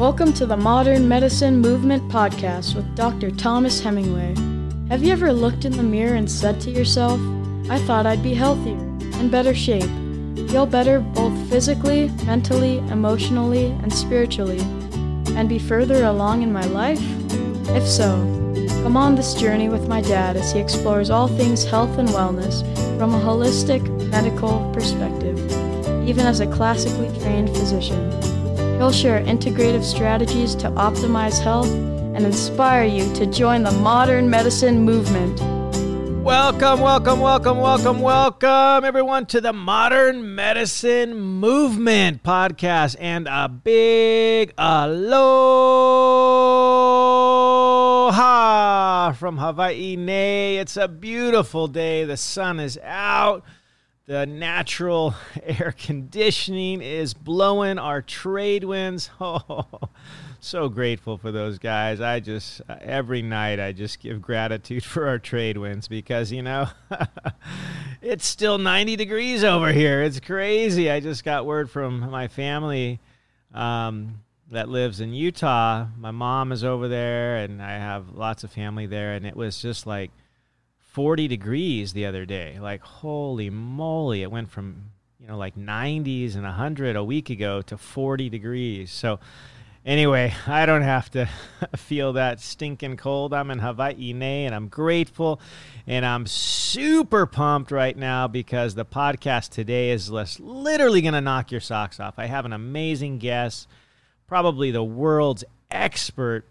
Welcome to the Modern Medicine Movement Podcast with Dr. Thomas Hemingway. Have you ever looked in the mirror and said to yourself, I thought I'd be healthier, in better shape, feel better both physically, mentally, emotionally, and spiritually, and be further along in my life? If so, come on this journey with my dad as he explores all things health and wellness from a holistic medical perspective, even as a classically trained physician. He'll share integrative strategies to optimize health and inspire you to join the modern medicine movement. Welcome, welcome, welcome, welcome, welcome, everyone, to the Modern Medicine Movement podcast and a big aloha from Hawaii. Nay, it's a beautiful day. The sun is out. The natural air conditioning is blowing our trade winds. Oh, so grateful for those guys. I just, every night, I just give gratitude for our trade winds because, you know, it's still 90 degrees over here. It's crazy. I just got word from my family um, that lives in Utah. My mom is over there, and I have lots of family there, and it was just like, 40 degrees the other day. Like, holy moly, it went from, you know, like 90s and 100 a week ago to 40 degrees. So, anyway, I don't have to feel that stinking cold. I'm in Hawaii, and I'm grateful. And I'm super pumped right now because the podcast today is literally going to knock your socks off. I have an amazing guest, probably the world's expert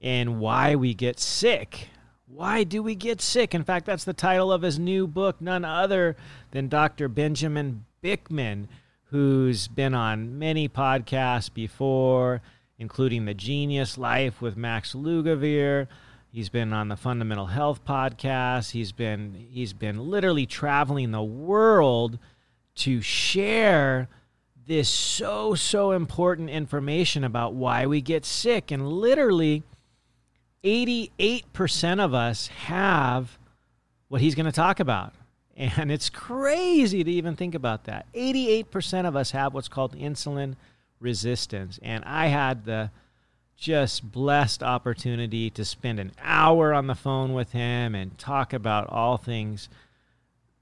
in why we get sick. Why Do We Get Sick? In fact, that's the title of his new book, none other than Dr. Benjamin Bikman, who's been on many podcasts before, including The Genius Life with Max Lugavere. He's been on the Fundamental Health podcast. He's been he's been literally traveling the world to share this so so important information about why we get sick and literally 88% of us have what he's going to talk about. And it's crazy to even think about that. 88% of us have what's called insulin resistance. And I had the just blessed opportunity to spend an hour on the phone with him and talk about all things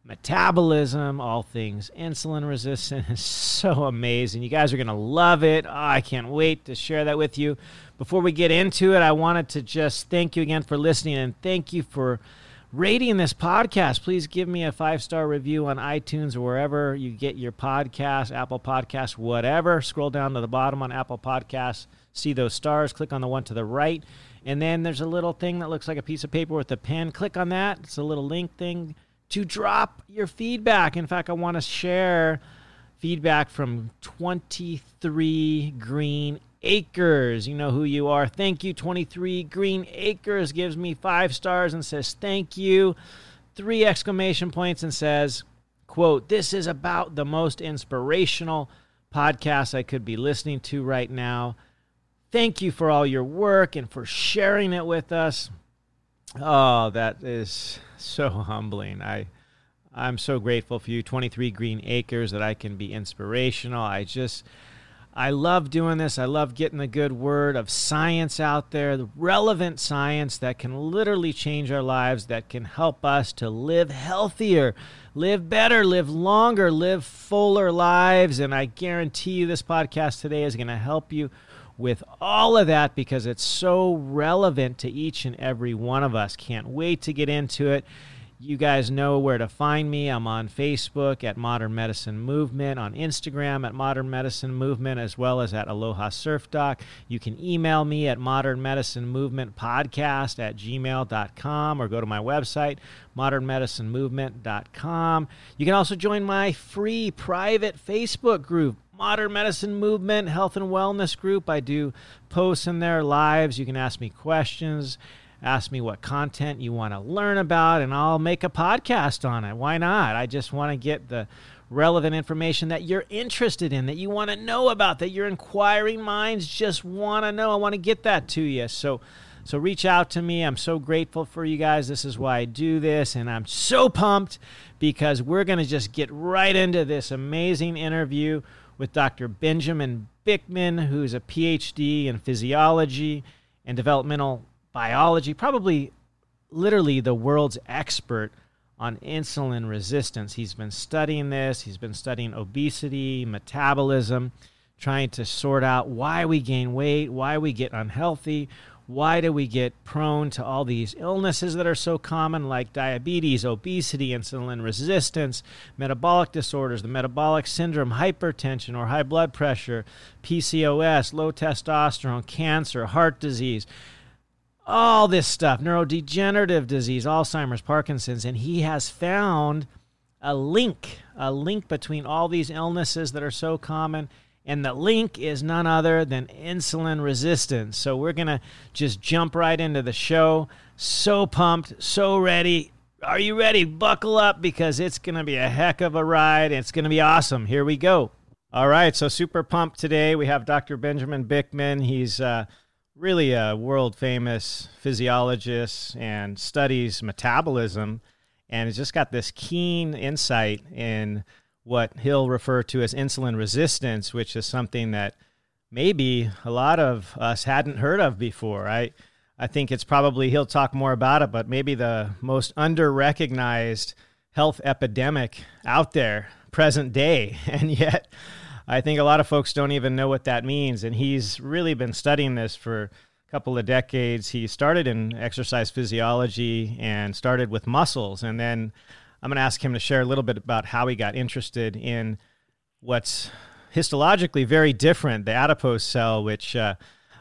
metabolism, all things insulin resistant. It's so amazing. You guys are going to love it. Oh, I can't wait to share that with you. Before we get into it, I wanted to just thank you again for listening and thank you for rating this podcast. Please give me a five star review on iTunes or wherever you get your podcast, Apple Podcasts, whatever. Scroll down to the bottom on Apple Podcasts, see those stars, click on the one to the right. And then there's a little thing that looks like a piece of paper with a pen. Click on that. It's a little link thing to drop your feedback. In fact, I want to share feedback from 23 Green Acres. You know who you are. Thank you, 23 Green Acres gives me five stars and says, Thank you. Three exclamation points and says, quote, This is about the most inspirational podcast I could be listening to right now. Thank you for all your work and for sharing it with us. Oh, that is so humbling. I I'm so grateful for you 23 green acres that I can be inspirational. I just I love doing this. I love getting the good word of science out there, the relevant science that can literally change our lives, that can help us to live healthier, live better, live longer, live fuller lives. And I guarantee you, this podcast today is going to help you with all of that because it's so relevant to each and every one of us. Can't wait to get into it. You guys know where to find me. I'm on Facebook at Modern Medicine Movement, on Instagram at Modern Medicine Movement, as well as at Aloha Surf Doc. You can email me at Modern Medicine Movement Podcast at gmail.com or go to my website, modernmedicinemovement.com. You can also join my free private Facebook group, Modern Medicine Movement Health and Wellness Group. I do posts in there, lives. You can ask me questions ask me what content you want to learn about, and I'll make a podcast on it. Why not? I just want to get the relevant information that you're interested in, that you want to know about, that your inquiring minds just want to know. I want to get that to you. So, so reach out to me. I'm so grateful for you guys. This is why I do this, and I'm so pumped because we're going to just get right into this amazing interview with Dr. Benjamin Bikman, who's a PhD in physiology and developmental biology, probably literally the world's expert on insulin resistance. He's been studying this, he's been studying obesity, metabolism, trying to sort out why we gain weight, why we get unhealthy, why do we get prone to all these illnesses that are so common, like diabetes, obesity, insulin resistance, metabolic disorders, the metabolic syndrome, hypertension or high blood pressure, PCOS, low testosterone, cancer, heart disease? all this stuff neurodegenerative disease, Alzheimer's, Parkinson's, and he has found a link, a link between all these illnesses that are so common. And the link is none other than insulin resistance. So we're going to just jump right into the show. So pumped, so ready. Are you ready? Buckle up because it's going to be a heck of a ride. It's going to be awesome. Here we go. All right, so super pumped today. We have Dr. Benjamin Bikman. He's uh, really a world famous physiologist and studies metabolism and has just got this keen insight in what he'll refer to as insulin resistance, which is something that maybe a lot of us hadn't heard of before. I I think it's probably he'll talk more about it, but maybe the most under recognized health epidemic out there present day. And yet I think a lot of folks don't even know what that means. And he's really been studying this for a couple of decades. He started in exercise physiology and started with muscles. And then I'm going to ask him to share a little bit about how he got interested in what's histologically very different the adipose cell, which uh,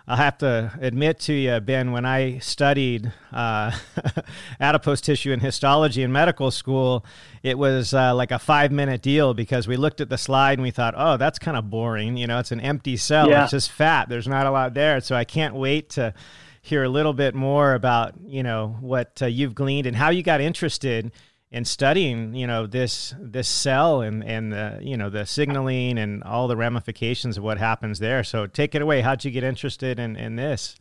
I'll have to admit to you, Ben, when I studied uh, adipose tissue and histology in medical school, it was uh, like a five minute deal because we looked at the slide and we thought, oh, that's kind of boring. You know, it's an empty cell, yeah. it's just fat, there's not a lot there. So I can't wait to hear a little bit more about, you know, what uh, you've gleaned and how you got interested and studying you know this this cell and and the you know the signaling and all the ramifications of what happens there. So take it away. How'd you get interested in in this?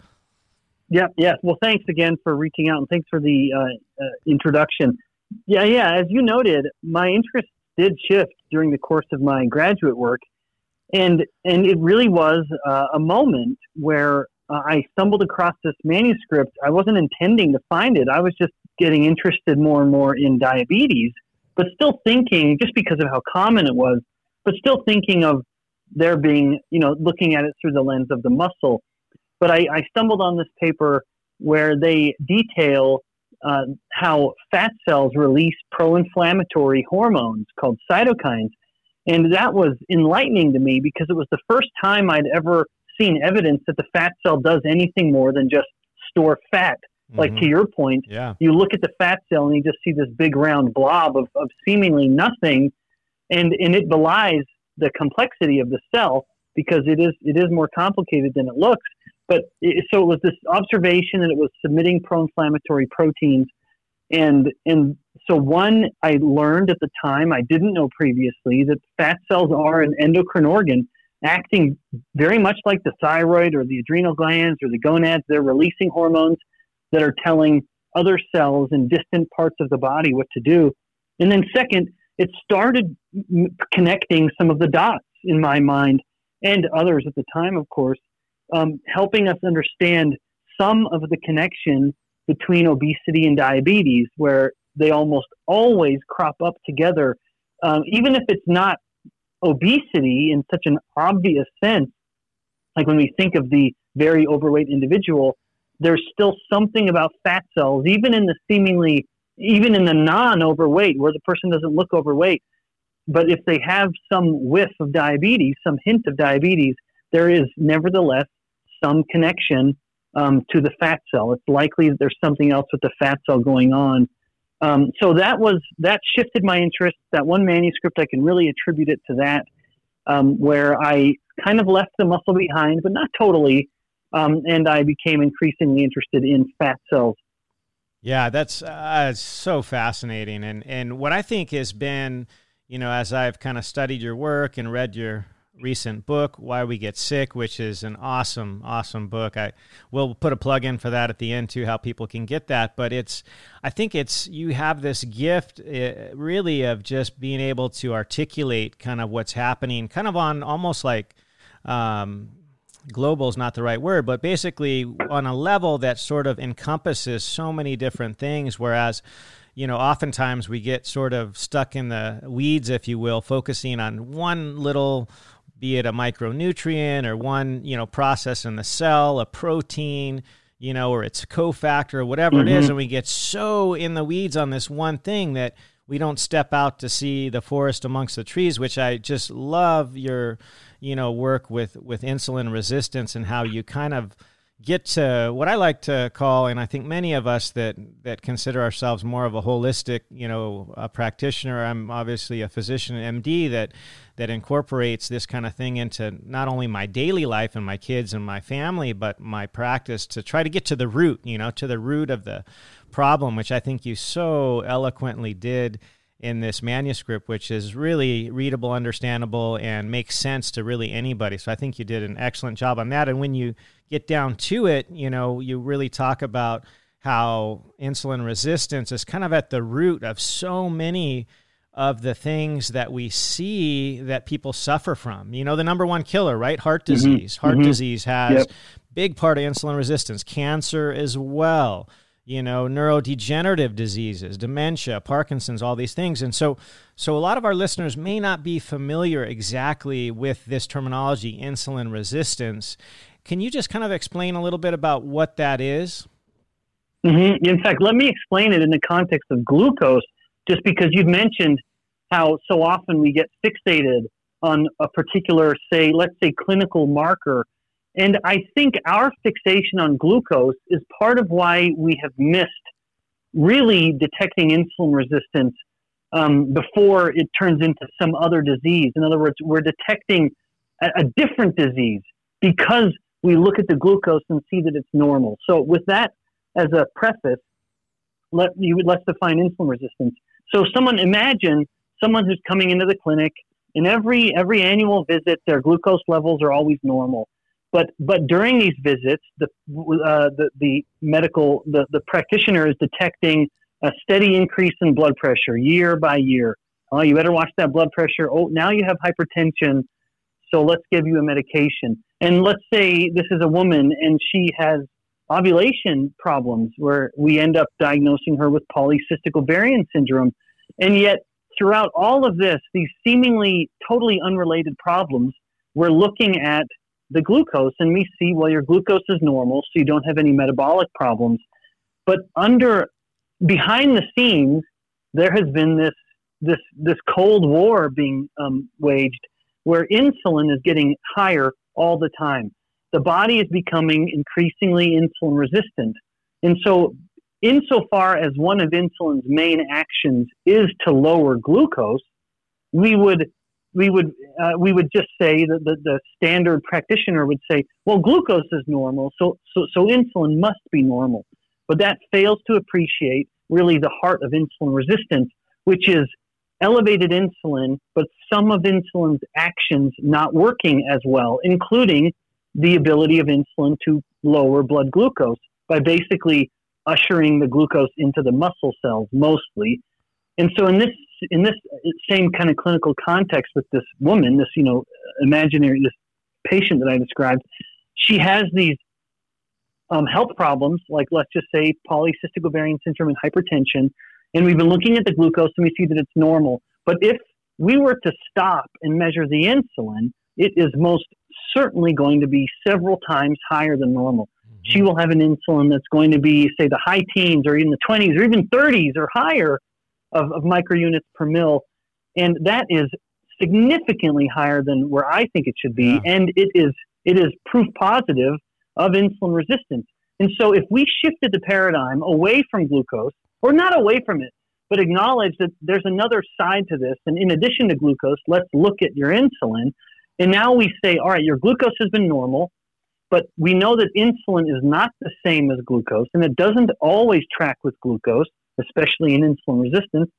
Yeah yeah well thanks again for reaching out and thanks for the uh, uh, introduction. Yeah yeah. As you noted my interest did shift during the course of my graduate work. And and it really was uh, a moment where uh, I stumbled across this manuscript. I wasn't intending to find it. I was just getting interested more and more in diabetes, but still thinking, just because of how common it was, but still thinking of there being, you know, looking at it through the lens of the muscle. But I, I stumbled on this paper where they detail uh, how fat cells release pro inflammatory hormones called cytokines. And that was enlightening to me because it was the first time I'd ever seen evidence that the fat cell does anything more than just store fat. Mm-hmm. Like to mm-hmm. your point, yeah. you look at the fat cell and you just see this big round blob of, of seemingly nothing, and and it belies the complexity of the cell because it is it is more complicated than it looks. But it, so it was this observation that it was submitting pro-inflammatory proteins, and and so one I learned at the time I didn't know previously that fat cells are an endocrine organ acting very much like the thyroid or the adrenal glands or the gonads. They're releasing hormones that are telling other cells in distant parts of the body what to do. And then, second, it started connecting some of the dots in my mind and others at the time, of course, um, helping us understand some of the connection between obesity and diabetes, where they almost always crop up together, um, even if it's not obesity in such an obvious sense. Like when we think of the very overweight individual, there's still something about fat cells, even in the seemingly, even in the non overweight, where the person doesn't look overweight. But if they have some whiff of diabetes, some hint of diabetes, there is nevertheless some connection um, to the fat cell. It's likely that there's something else with the fat cell going on. Um, so that was that shifted my interest. That one manuscript, I can really attribute it to that, um, where I kind of left the muscle behind, but not totally um, and I became increasingly interested in fat cells. Yeah, that's uh, so fascinating, and and what I think has been, you know, as I've kind of studied your work and read your recent book, Why We Get Sick, which is an awesome, awesome book. I will put a plug in for that at the end too, how people can get that. But it's, I think it's you have this gift, uh, really, of just being able to articulate kind of what's happening, kind of on almost like um, global is not the right word, but basically on a level that sort of encompasses so many different things. Whereas, you know, oftentimes we get sort of stuck in the weeds, if you will, focusing on one little, be it a micronutrient or one, you know, process in the cell, a protein, you know, or it's cofactor or whatever mm-hmm. it is. Mm-hmm. And we get so in the weeds on this one thing that we don't step out to see the forest amongst the trees, which I just love your you know work with with insulin resistance and how you kind of get to what I like to call, and I think many of us that that consider ourselves more of a holistic, you know, practitioner. I'm obviously a physician, MD, that that incorporates this kind of thing into not only my daily life and my kids and my family, but my practice to try to get to the root, you know, to the root of the problem, which I think you so eloquently did in this manuscript, which is really readable, understandable, and makes sense to really anybody. So I think you did an excellent job on that. And when you get down to it, you know, you really talk about how insulin resistance is kind of at the root of so many of the things that we see that people suffer from. You know, the number one killer, right? Heart mm-hmm. disease. Mm-hmm. Heart mm-hmm. disease has yep. big part of insulin resistance, cancer as well you know, neurodegenerative diseases, dementia, Parkinson's, all these things. And so, so a lot of our listeners may not be familiar exactly with this terminology, insulin resistance. Can you just kind of explain a little bit about what that is? Mm-hmm. In fact, let me explain it in the context of glucose, just because you've mentioned how so often we get fixated on a particular, say, let's say, clinical marker and I think our fixation on glucose is part of why we have missed really detecting insulin resistance um, before it turns into some other disease. In other words, we're detecting a, a different disease because we look at the glucose and see that it's normal. So, with that as a preface, let you let's define insulin resistance. So, someone imagine someone who's coming into the clinic. In every every annual visit, their glucose levels are always normal. But but during these visits, the uh, the, the medical the, the practitioner is detecting a steady increase in blood pressure year by year. Oh, you better watch that blood pressure. Oh, now you have hypertension, so let's give you a medication. And let's say this is a woman and she has ovulation problems, where we end up diagnosing her with polycystic ovarian syndrome, and yet throughout all of this, these seemingly totally unrelated problems, we're looking at the glucose, and we see, well, your glucose is normal, so you don't have any metabolic problems. But under, behind the scenes, there has been this this this cold war being um, waged, where insulin is getting higher all the time. The body is becoming increasingly insulin resistant, and so insofar as one of insulin's main actions is to lower glucose, we would we would uh, we would just say that the, the standard practitioner would say, well, glucose is normal, so so so insulin must be normal, but that fails to appreciate really the heart of insulin resistance, which is elevated insulin, but some of insulin's actions not working as well, including the ability of insulin to lower blood glucose by basically ushering the glucose into the muscle cells mostly. And so in this in this same kind of clinical context with this woman, this you know imaginary this patient that I described, she has these um, health problems like let's just say polycystic ovarian syndrome and hypertension, and we've been looking at the glucose and we see that it's normal. But if we were to stop and measure the insulin, it is most certainly going to be several times higher than normal. Mm-hmm. She will have an insulin that's going to be, say, the high teens or even the 20s or even 30s or higher of, of microunits per mil, and that is significantly higher than where I think it should be, yeah. and it is it is proof positive of insulin resistance. And so, if we shifted the paradigm away from glucose, or not away from it, but acknowledge that there's another side to this, and in addition to glucose, let's look at your insulin. And now we say, all right, your glucose has been normal, but we know that insulin is not the same as glucose, and it doesn't always track with glucose especially in insulin resistance.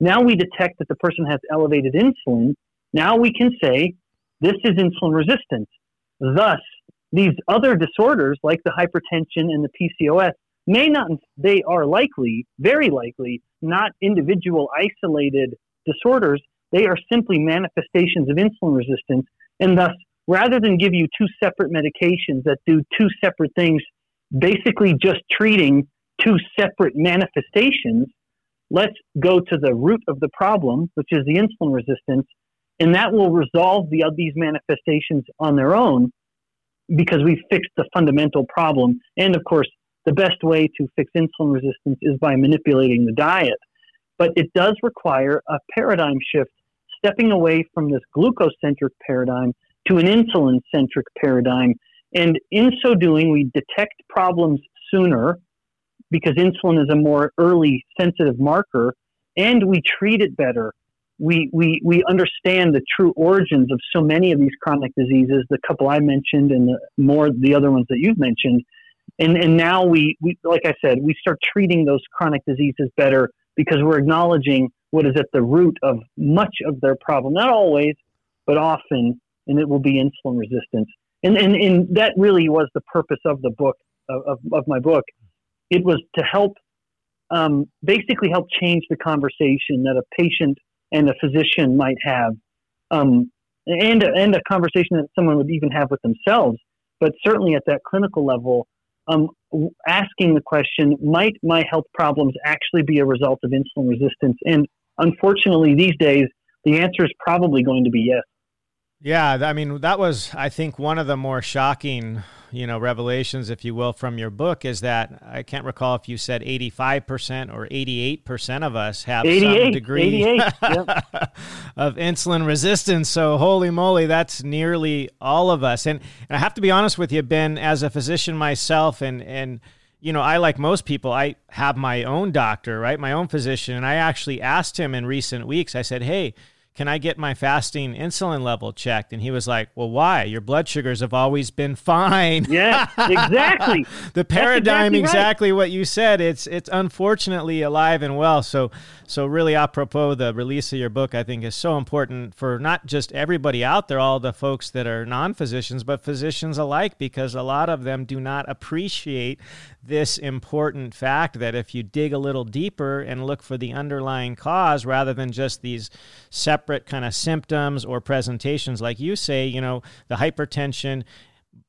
Now we detect that the person has elevated insulin. Now we can say this is insulin resistance. Thus, these other disorders like the hypertension and the PCOS may not, they are likely, very likely, not individual isolated disorders. They are simply manifestations of insulin resistance. And thus, rather than give you two separate medications that do two separate things, basically just treating two separate manifestations, let's go to the root of the problem, which is the insulin resistance, and that will resolve the, these manifestations on their own because we fixed the fundamental problem. And of course, the best way to fix insulin resistance is by manipulating the diet. But it does require a paradigm shift, stepping away from this glucose centric paradigm to an insulin centric paradigm. And in so doing, we detect problems sooner because insulin is a more early sensitive marker, and we treat it better. We, we, we understand the true origins of so many of these chronic diseases, the couple I mentioned and the more the other ones that you've mentioned. And, and now we, we, like I said, we start treating those chronic diseases better because we're acknowledging what is at the root of much of their problem. Not always, but often, and it will be insulin resistance. And, and, and that really was the purpose of the book, of, of my book. It was to help, um, basically help change the conversation that a patient and a physician might have, um, and, and a conversation that someone would even have with themselves. But certainly at that clinical level, um, asking the question, might my health problems actually be a result of insulin resistance? And unfortunately, these days, the answer is probably going to be yes. Yeah, I mean, that was, I think, one of the more shocking, you know, revelations, if you will, from your book is that I can't recall if you said 85% or 88% of us have some degree of insulin resistance. So, holy moly, that's nearly all of us. And, and I have to be honest with you, Ben, as a physician myself, and, and, you know, I, like most people, I have my own doctor, right? My own physician. And I actually asked him in recent weeks, I said, hey, can I get my fasting insulin level checked? And he was like, Well, why? Your blood sugars have always been fine. Yeah, exactly. the paradigm, exactly, exactly right. what you said. It's it's unfortunately alive and well. So so really apropos the release of your book, I think is so important for not just everybody out there, all the folks that are non-physicians, but physicians alike, because a lot of them do not appreciate this important fact that if you dig a little deeper and look for the underlying cause rather than just these separate kind of symptoms or presentations like you say you know the hypertension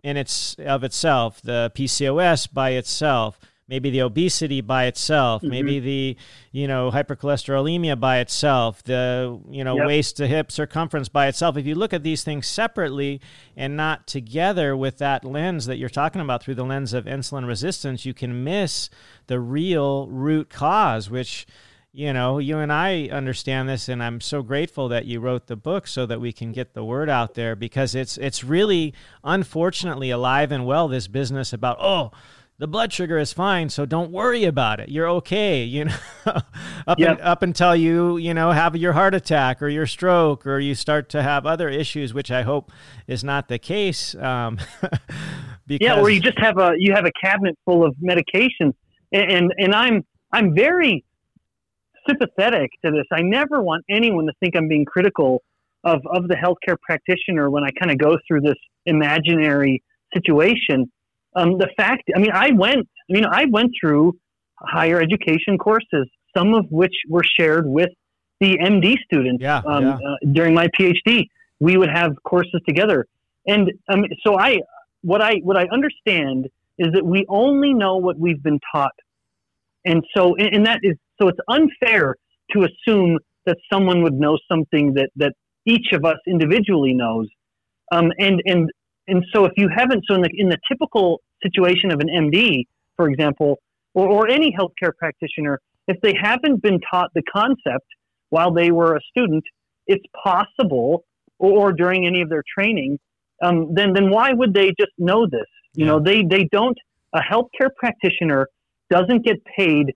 in its of itself the PCOS by itself maybe the obesity by itself, mm-hmm. maybe the you know hypercholesterolemia by itself, the you know yep. waist to hip circumference by itself. If you look at these things separately and not together with that lens that you're talking about through the lens of insulin resistance, you can miss the real root cause, which you know, you and I understand this, and I'm so grateful that you wrote the book so that we can get the word out there because it's it's really unfortunately alive and well this business about oh the blood sugar is fine, so don't worry about it. You're okay, you know, up yep. up until you you know have your heart attack or your stroke or you start to have other issues, which I hope is not the case. Um, because, yeah, or you just have a you have a cabinet full of medications, and, and and I'm I'm very sympathetic to this. I never want anyone to think I'm being critical of of the healthcare practitioner when I kind of go through this imaginary situation um, the fact, I mean, I went, I mean, I went through higher education courses, some of which were shared with the MD students yeah, um, yeah. Uh, during my PhD. We would have courses together, and um, so I, what I, what I understand is that we only know what we've been taught, and so, and, and that is, so it's unfair to assume that someone would know something that that each of us individually knows. Um, and and and so if you haven't, so in the in the typical situation of an MD, for example, or, or any healthcare practitioner, if they haven't been taught the concept while they were a student, it's possible, or, or during any of their training, um, then then why would they just know this? You yeah. know, they they don't. A healthcare practitioner doesn't get paid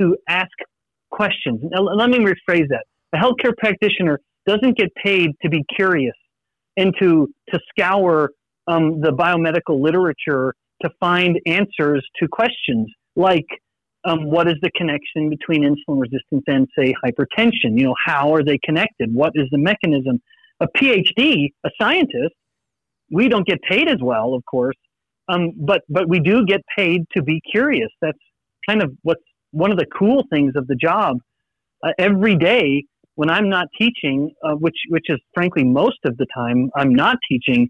to ask questions. Now, let me rephrase that. A healthcare practitioner doesn't get paid to be curious and to to scour um, the biomedical literature to find answers to questions like um, what is the connection between insulin resistance and say hypertension? You know how are they connected? What is the mechanism? A phd a scientist we don't get paid as well of course um, but but we do get paid to be curious. That's kind of what's one of the cool things of the job. Uh, every day when i'm not teaching uh, which which is frankly most of the time i'm not teaching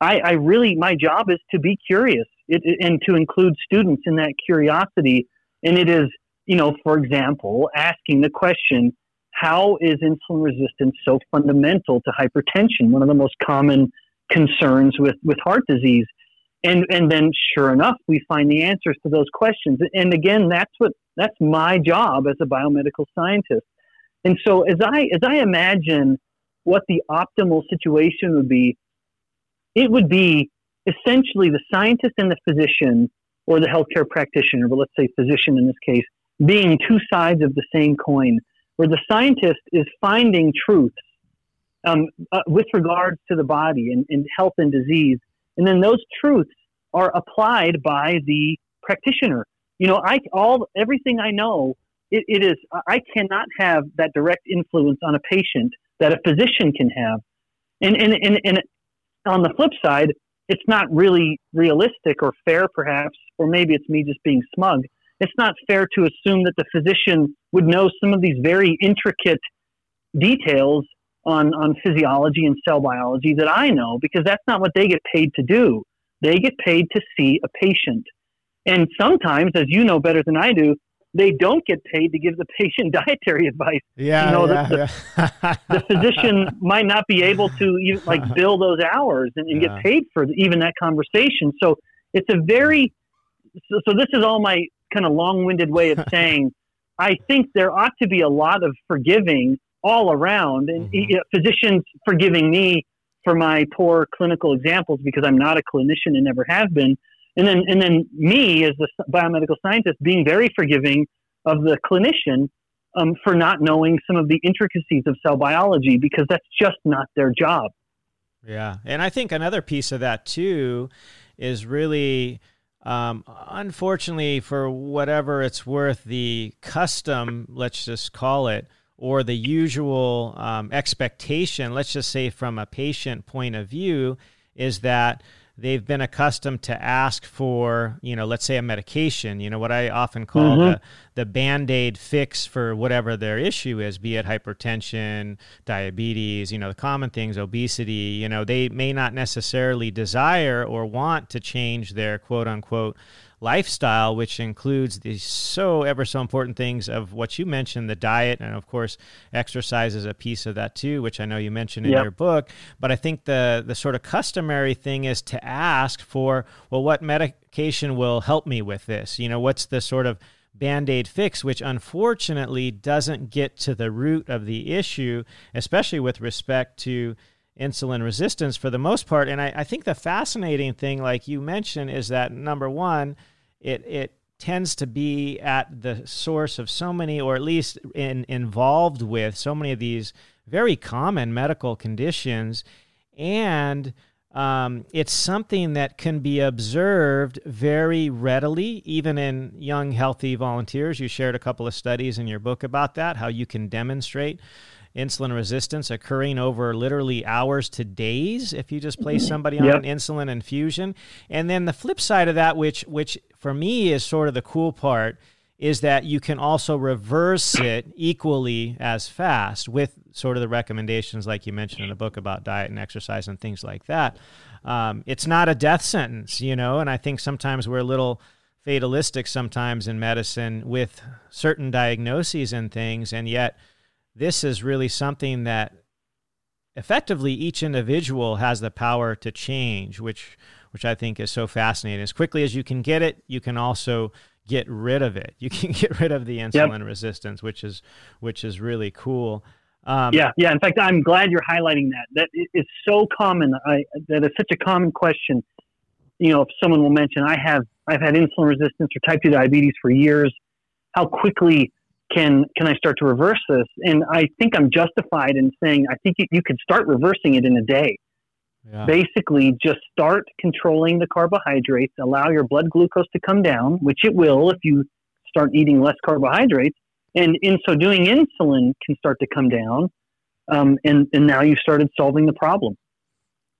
I, I really, my job is to be curious it, and to include students in that curiosity. And it is, you know, for example, asking the question, how is insulin resistance so fundamental to hypertension, one of the most common concerns with, with heart disease? And, and then sure enough, we find the answers to those questions. And again, that's what, that's my job as a biomedical scientist. And so as I, as I imagine what the optimal situation would be, it would be essentially the scientist and the physician or the healthcare practitioner, but let's say physician in this case, being two sides of the same coin, where the scientist is finding truths um, uh, with regards to the body and, and health and disease, and then those truths are applied by the practitioner. You know, I all everything I know, it, it is I cannot have that direct influence on a patient that a physician can have, and and and, and on the flip side, it's not really realistic or fair, perhaps, or maybe it's me just being smug. It's not fair to assume that the physician would know some of these very intricate details on, on physiology and cell biology that I know because that's not what they get paid to do. They get paid to see a patient. And sometimes, as you know better than I do, they don't get paid to give the patient dietary advice. Yeah, you know, yeah, the, yeah. the, physician might not be able to even like bill those hours and, and Yeah. get paid for even that conversation. So it's a very so, so this is all my kind of long-winded way of saying I think there ought to be a lot of forgiving all around, and Mhm. uh, physicians forgiving me for my poor clinical examples because I'm not a clinician and never have been and then and then me as the biomedical scientist being very forgiving of the clinician um, for not knowing some of the intricacies of cell biology because that's just not their job. Yeah. And I think another piece of that too is really um, unfortunately for whatever it's worth, the custom, let's just call it, or the usual um, expectation, let's just say from a patient point of view, is that they've been accustomed to ask for, you know, let's say a medication, you know, what I often call Mhm. the, the band aid fix for whatever their issue is, be it hypertension, diabetes, you know, the common things, obesity, you know, they may not necessarily desire or want to change their quote unquote lifestyle, which includes these so ever so important things of what you mentioned, the diet, and of course, exercise is a piece of that too, which I know you mentioned in Yep. your book. But I think the the sort of customary thing is to ask for, well, what medication will help me with this? You know, what's the sort of band aid fix, which unfortunately doesn't get to the root of the issue, especially with respect to insulin resistance for the most part. And I, I think the fascinating thing, like you mentioned, is that number one, it it tends to be at the source of so many, or at least in, involved with so many of these very common medical conditions, and um, it's something that can be observed very readily, even in young, healthy volunteers. You shared a couple of studies in your book about that, how you can demonstrate insulin resistance occurring over literally hours to days if you just place somebody on Yep. an insulin infusion. And then the flip side of that, which which for me is sort of the cool part, is that you can also reverse it equally as fast with sort of the recommendations like you mentioned in the book about diet and exercise and things like that. Um, it's not a death sentence, you know, and I think sometimes we're a little fatalistic sometimes in medicine with certain diagnoses and things, and yet this is really something that effectively each individual has the power to change, which which I think is so fascinating. As quickly as you can get it, you can also get rid of it. You can get rid of the insulin resistance, which is which is really cool. Um, yeah, yeah. In fact, I'm glad you're highlighting that. That is so common. I, that is such a common question. You know, if someone will mention, I have I've had insulin resistance or type two diabetes for years. How quickly can can I start to reverse this? And I think I'm justified in saying I think you, you could start reversing it in a day. yeah. Basically, just start controlling the carbohydrates. Allow your blood glucose to come down, which it will if you start eating less carbohydrates. And in so doing, insulin can start to come down. Um, and, and now you've started solving the problem.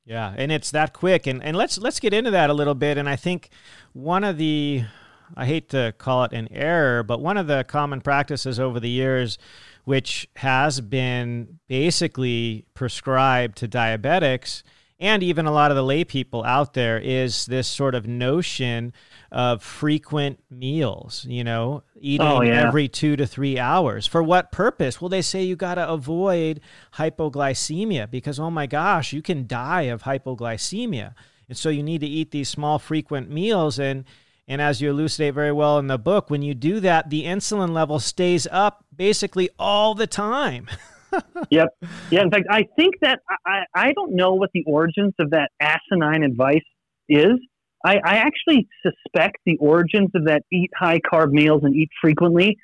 Yeah, and it's that quick. And and let's let's get into that a little bit. And I think one of the I hate to call it an error, but one of the common practices over the years, which has been basically prescribed to diabetics, and even a lot of the lay people out there is this sort of notion of frequent meals, you know, eating oh, yeah. every two to three hours. For what purpose? Well, they say you got to avoid hypoglycemia because, oh my gosh, you can die of hypoglycemia. And so you need to eat these small, frequent meals. And, and as you elucidate very well in the book, when you do that, the insulin level stays up basically all the time. yep. Yeah. In fact, I think that I, I don't know what the origins of that asinine advice is. I, I actually suspect the origins of that eat high carb meals and eat frequently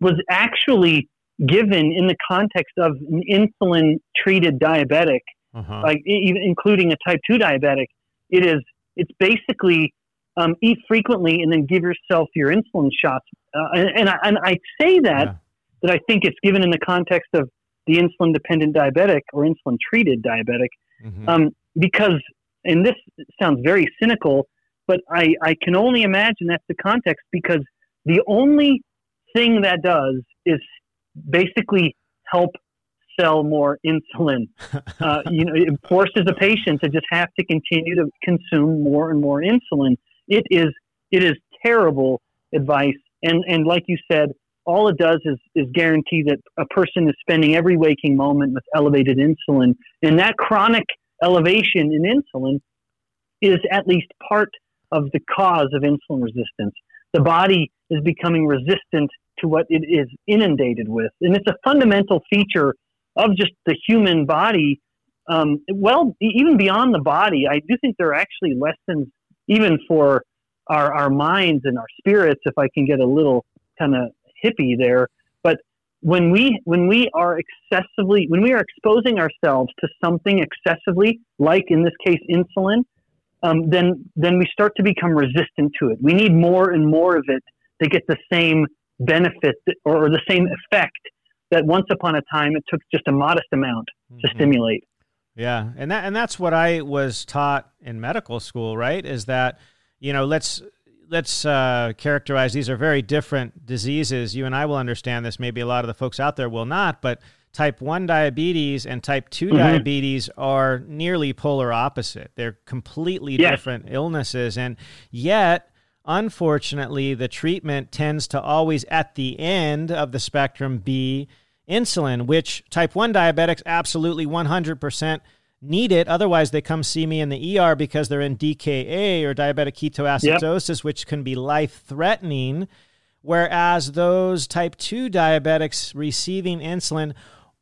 was actually given in the context of an insulin treated diabetic, uh-huh. like even including a type 2 diabetic. It is, it's basically um, eat frequently and then give yourself your insulin shots. Uh, and, and, I, and I say that, yeah. that I think it's given in the context of the insulin dependent diabetic or insulin treated diabetic. Mm-hmm. Um, because, and this sounds very cynical, but I, I can only imagine that's the context because the only thing that does is basically help sell more insulin. Uh, you know, it forces a patient to just have to continue to consume more and more insulin. It is it is terrible advice, and and like you said, all it does is, is guarantee that a person is spending every waking moment with elevated insulin. And that chronic elevation in insulin is at least part of the cause of insulin resistance. The body is becoming resistant to what it is inundated with. And it's a fundamental feature of just the human body. Um, well, even beyond the body, I do think there are actually lessons even for our, our minds and our spirits, if I can get a little kind of hippie there. But when we when we are excessively when we are exposing ourselves to something excessively, like in this case insulin, um, then then we start to become resistant to it. We need more and more of it to get the same benefit or, the same effect that once upon a time it took just a modest amount mm-hmm. to stimulate. Yeah, and that and that's what I was taught in medical school, right? Is that you know let's let's uh, characterize these are very different diseases. You and I will understand this. Maybe a lot of the folks out there will not, but type 1 diabetes and type 2 mm-hmm. diabetes are nearly polar opposite. They're completely yes. different illnesses. And yet, unfortunately, the treatment tends to always, at the end of the spectrum, be insulin, which type 1 diabetics absolutely 100% need it. Otherwise, they come see me in the ER because they're in DKA or diabetic ketoacidosis, yep. which can be life threatening. Whereas those type 2 diabetics receiving insulin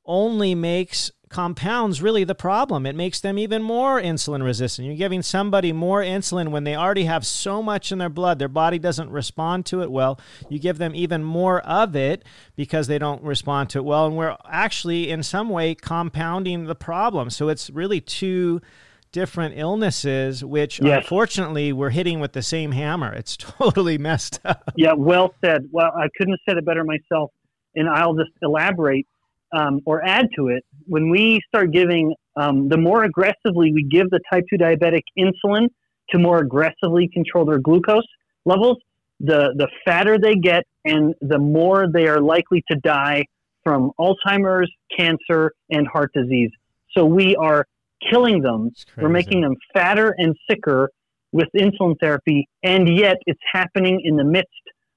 only makes compounds really the problem. It makes them even more insulin resistant. You're giving somebody more insulin when they already have so much in their blood, their body doesn't respond to it well. You give them even more of it because they don't respond to it well. And we're actually, in some way, compounding the problem. So it's really two different illnesses, which yes. unfortunately we're hitting with the same hammer. It's totally messed up. Yeah, well said. Well, I couldn't have said it better myself. And I'll just elaborate um, or add to it, when we start giving, um, the more aggressively we give the type 2 diabetic insulin to more aggressively control their glucose levels, the, the fatter they get and the more they are likely to die from Alzheimer's, cancer, and heart disease. So we are killing them. We're making them fatter and sicker with insulin therapy, and yet it's happening in the midst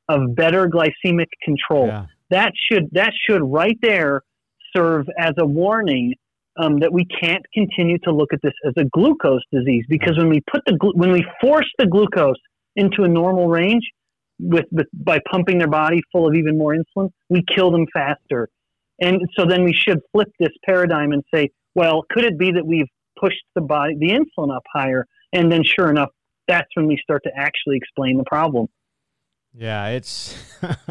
of better glycemic control. Yeah. That should that should right there serve as a warning um, that we can't continue to look at this as a glucose disease because when we put the when we force the glucose into a normal range with, with by pumping their body full of even more insulin, we kill them faster. And so then we should flip this paradigm and say, well, could it be that we've pushed the body the insulin up higher? And then sure enough, that's when we start to actually explain the problem. Yeah, it's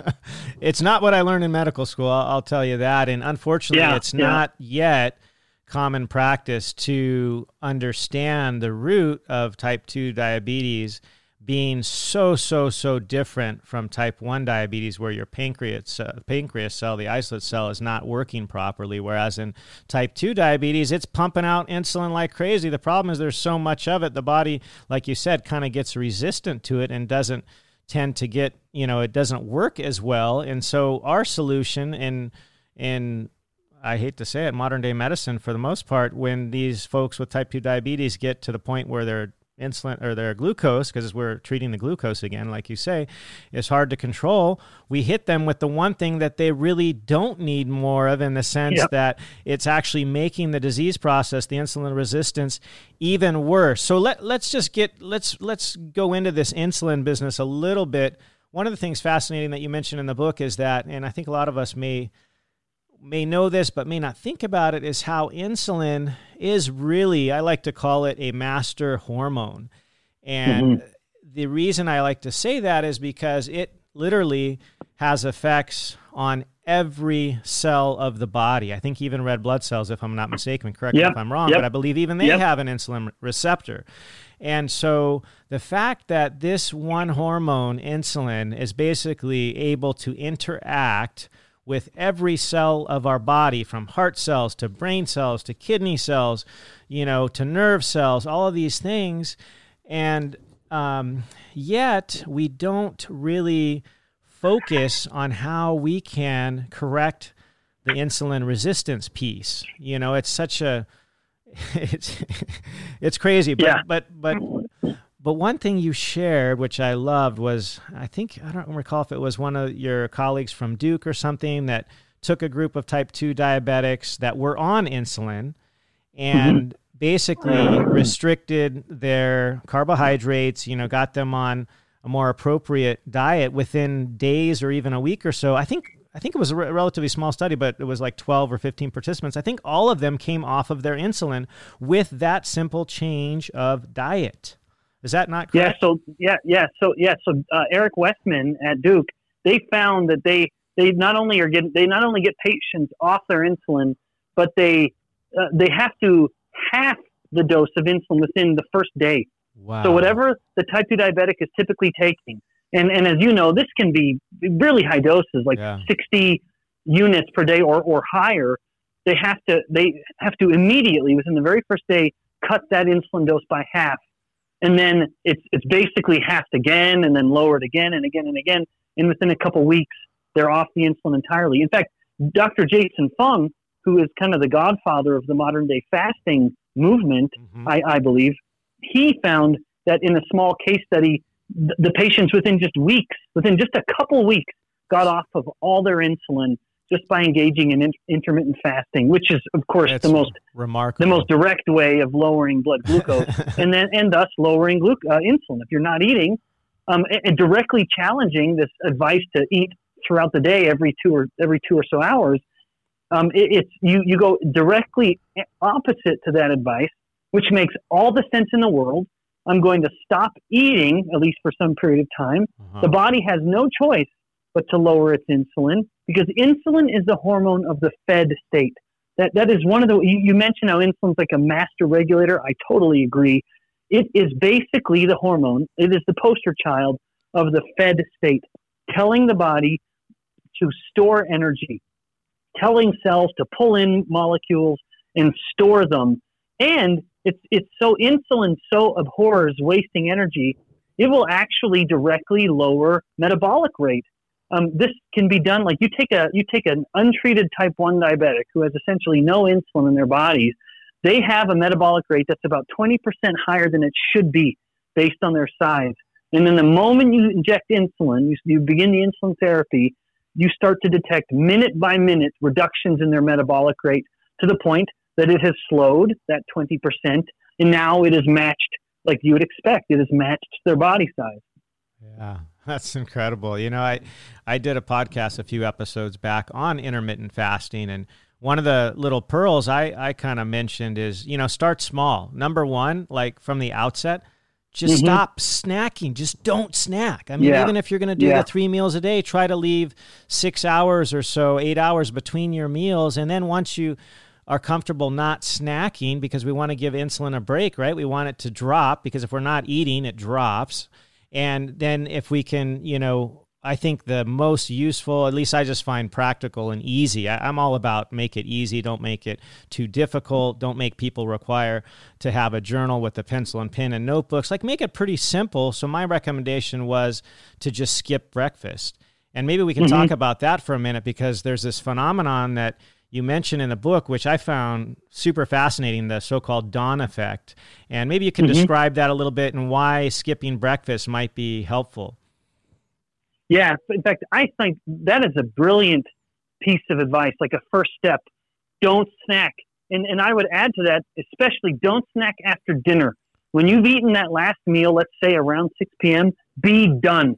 it's not what I learned in medical school. I'll, I'll tell you that, and unfortunately, yeah, it's yeah. not yet common practice to understand the root of type two diabetes being so so so different from type 1 diabetes where your pancreas uh, pancreas cell the islet cell is not working properly whereas in type 2 diabetes it's pumping out insulin like crazy the problem is there's so much of it the body like you said kind of gets resistant to it and doesn't tend to get you know it doesn't work as well. And so our solution and and I hate to say it, modern day medicine for the most part, when these folks with type 2 diabetes get to the point where they're insulin or their glucose because we're treating the glucose again like you say is hard to control. We hit them with the one thing that they really don't need more of in the sense yep. that it's actually making the disease process the insulin resistance even worse. So let, let's just get let's let's go into this insulin business a little bit. One of the things fascinating that you mentioned in the book is that and i think a lot of us may may know this but may not think about it is how insulin is really, I like to call it a master hormone. And mm-hmm. the reason I like to say that is because it literally has effects on every cell of the body. I think even red blood cells, if I'm not mistaken, correct yep. me if I'm wrong, yep. but I believe even they yep. have an insulin receptor. And so the fact that this one hormone, insulin, is basically able to interact with every cell of our body, from heart cells to brain cells to kidney cells, you know, to nerve cells, all of these things. And um, yet we don't really focus on how we can correct the insulin resistance piece. You know, it's such a it's it's crazy, but yeah. but but but one thing you shared, which I loved, was I think, I don't recall if it was one of your colleagues from Duke or something that took a group of type 2 diabetics that were on insulin and mm-hmm. basically restricted their carbohydrates, you know, got them on a more appropriate diet within days or even a week or so. I think I think it was a re- relatively small study, but it was like 12 or 15 participants. I think all of them came off of their insulin with that simple change of diet. Is that not correct? Yeah. So yeah, yeah. So yeah. So uh, Eric Westman at Duke, they found that they they not only are getting they not only get patients off their insulin, but they uh, they have to half the dose of insulin within the first day. Wow. So whatever the type two diabetic is typically taking, and and as you know, this can be really high doses, like yeah. sixty units per day or or higher. They have to they have to immediately within the very first day cut that insulin dose by half and then it's it's basically halved again and then lowered again and again and again and within a couple weeks they're off the insulin entirely in fact dr jason fung who is kind of the godfather of the modern day fasting movement mm-hmm. I, I, believe he found that in a small case study the, the patients within just weeks within just a couple weeks got off of all their insulin just by engaging in intermittent fasting, which is, of course, That's the most remarkable, the most direct way of lowering blood glucose, and then and thus lowering glu- uh, insulin. If you're not eating, um, and, and, directly challenging this advice to eat throughout the day, every two or every two or so hours, um, it, it's you you go directly opposite to that advice, which makes all the sense in the world. I'm going to stop eating at least for some period of time. Uh-huh. The body has no choice but to lower its insulin because insulin is the hormone of the fed state. That, that is one of the, you, you mentioned how insulin's like a master regulator. I totally agree. It is basically the hormone, it is the poster child of the fed state, telling the body to store energy, telling cells to pull in molecules and store them. And it's, it's so insulin so abhors wasting energy, it will actually directly lower metabolic rate um, this can be done like you take a you take an untreated type 1 diabetic who has essentially no insulin in their bodies they have a metabolic rate that's about 20% higher than it should be based on their size. And then the moment you inject insulin you, you begin the insulin therapy you start to detect minute by minute reductions in their metabolic rate to the point that it has slowed that 20% and now it is matched like you would expect. It is matched to their body size yeah that's incredible. You know, I I did a podcast a few episodes back on intermittent fasting and one of the little pearls I, I kind of mentioned is, you know, start small. Number one, like from the outset, just mm-hmm. stop snacking. Just don't snack. I mean, yeah. even if you're going to do yeah. the three meals a day, try to leave six hours or so, eight hours between your meals. And then once you are comfortable not snacking, because we want to give insulin a break, right? We want it to drop because if we're not eating, it drops. And then if we can, you know, I think the most useful, at least I just find practical and easy. I, am all about make it easy, don't make it too difficult, don't make people require to have a journal with a pencil and pen and notebooks. Like make it pretty simple. So my recommendation was to just skip breakfast. And maybe we can mm-hmm. talk about that for a minute because there's this phenomenon that you mention in the book, which I found super fascinating, the so called dawn effect. And maybe you can mm-hmm. describe that a little bit and why skipping breakfast might be helpful. Yeah, in fact, I think that is a brilliant piece of advice, like a first step. Don't snack. And, and I would add to that, especially don't snack after dinner. When you've eaten that last meal, let's say around 6 p.m., be done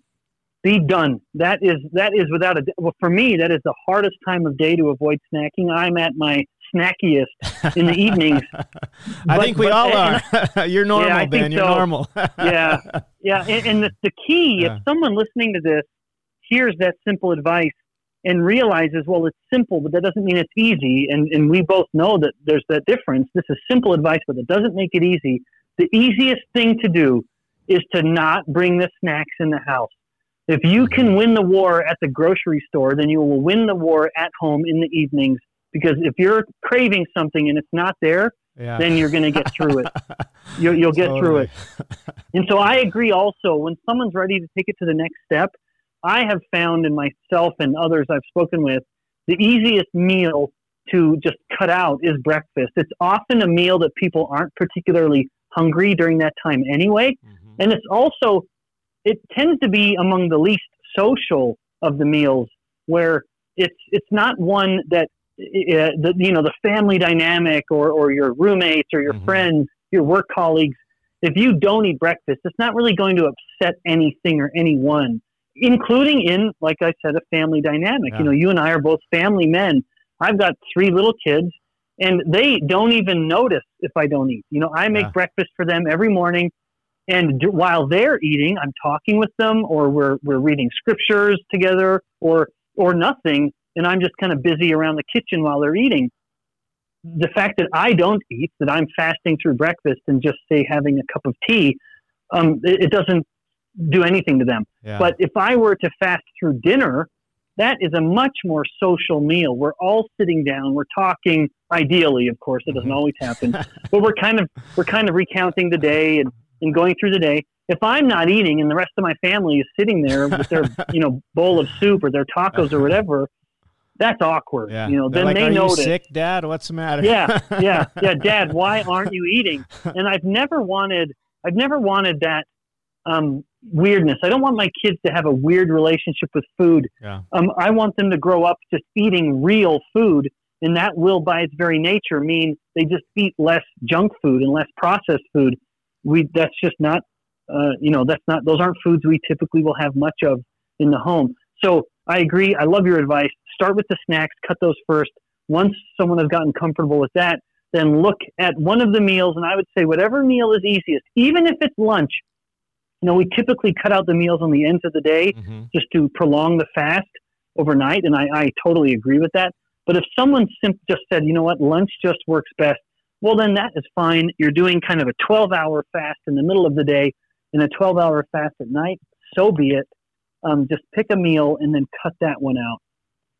be done. That is that is without a well for me that is the hardest time of day to avoid snacking. I'm at my snackiest in the evenings. I but, think we but, all and, are. You're normal, yeah, Ben. You're so. normal. yeah, yeah. And, and the, the key, yeah. if someone listening to this hears that simple advice and realizes, well, it's simple, but that doesn't mean it's easy. And and we both know that there's that difference. This is simple advice, but it doesn't make it easy. The easiest thing to do is to not bring the snacks in the house. If you can win the war at the grocery store, then you will win the war at home in the evenings. Because if you're craving something and it's not there, yeah. then you're going to get through it. You'll, you'll get totally. through it. And so I agree also, when someone's ready to take it to the next step, I have found in myself and others I've spoken with, the easiest meal to just cut out is breakfast. It's often a meal that people aren't particularly hungry during that time anyway. Mm-hmm. And it's also it tends to be among the least social of the meals where it's it's not one that uh, the you know the family dynamic or or your roommates or your mm-hmm. friends your work colleagues if you don't eat breakfast it's not really going to upset anything or anyone including in like i said a family dynamic yeah. you know you and i are both family men i've got three little kids and they don't even notice if i don't eat you know i make yeah. breakfast for them every morning and while they're eating, I'm talking with them, or we're we're reading scriptures together, or or nothing, and I'm just kind of busy around the kitchen while they're eating. The fact that I don't eat, that I'm fasting through breakfast and just say having a cup of tea, um, it, it, doesn't do anything to them. Yeah. But if I were to fast through dinner, that is a much more social meal. We're all sitting down, we're talking. Ideally, of course, it doesn't mm-hmm. always happen, but we're kind of we're kind of recounting the day and and going through the day. If I'm not eating and the rest of my family is sitting there with their, you know, bowl of soup or their tacos or whatever, that's awkward. Yeah. You know, They're then like, they Are notice. sick, Dad? What's the matter? yeah, yeah, yeah, Dad. Why aren't you eating? And I've never wanted, I've never wanted that um, weirdness. I don't want my kids to have a weird relationship with food. Yeah. Um, I want them to grow up just eating real food, and that will, by its very nature, mean they just eat less junk food and less processed food we that's just not uh, you know that's not those aren't foods we typically will have much of in the home. So I agree. I love your advice. Start with the snacks. Cut those first. Once someone has gotten comfortable with that, then look at one of the meals, and I would say whatever meal is easiest, even if it's lunch. You know, we typically cut out the meals on the ends of the day mm-hmm. just to prolong the fast overnight, and I, I totally agree with that. But if someone sim- just said, you know what, lunch just works best, well, then that is fine. You're doing kind of a 12 hour fast in the middle of the day and a 12 hour fast at night. So be it. Um, just pick a meal and then cut that one out.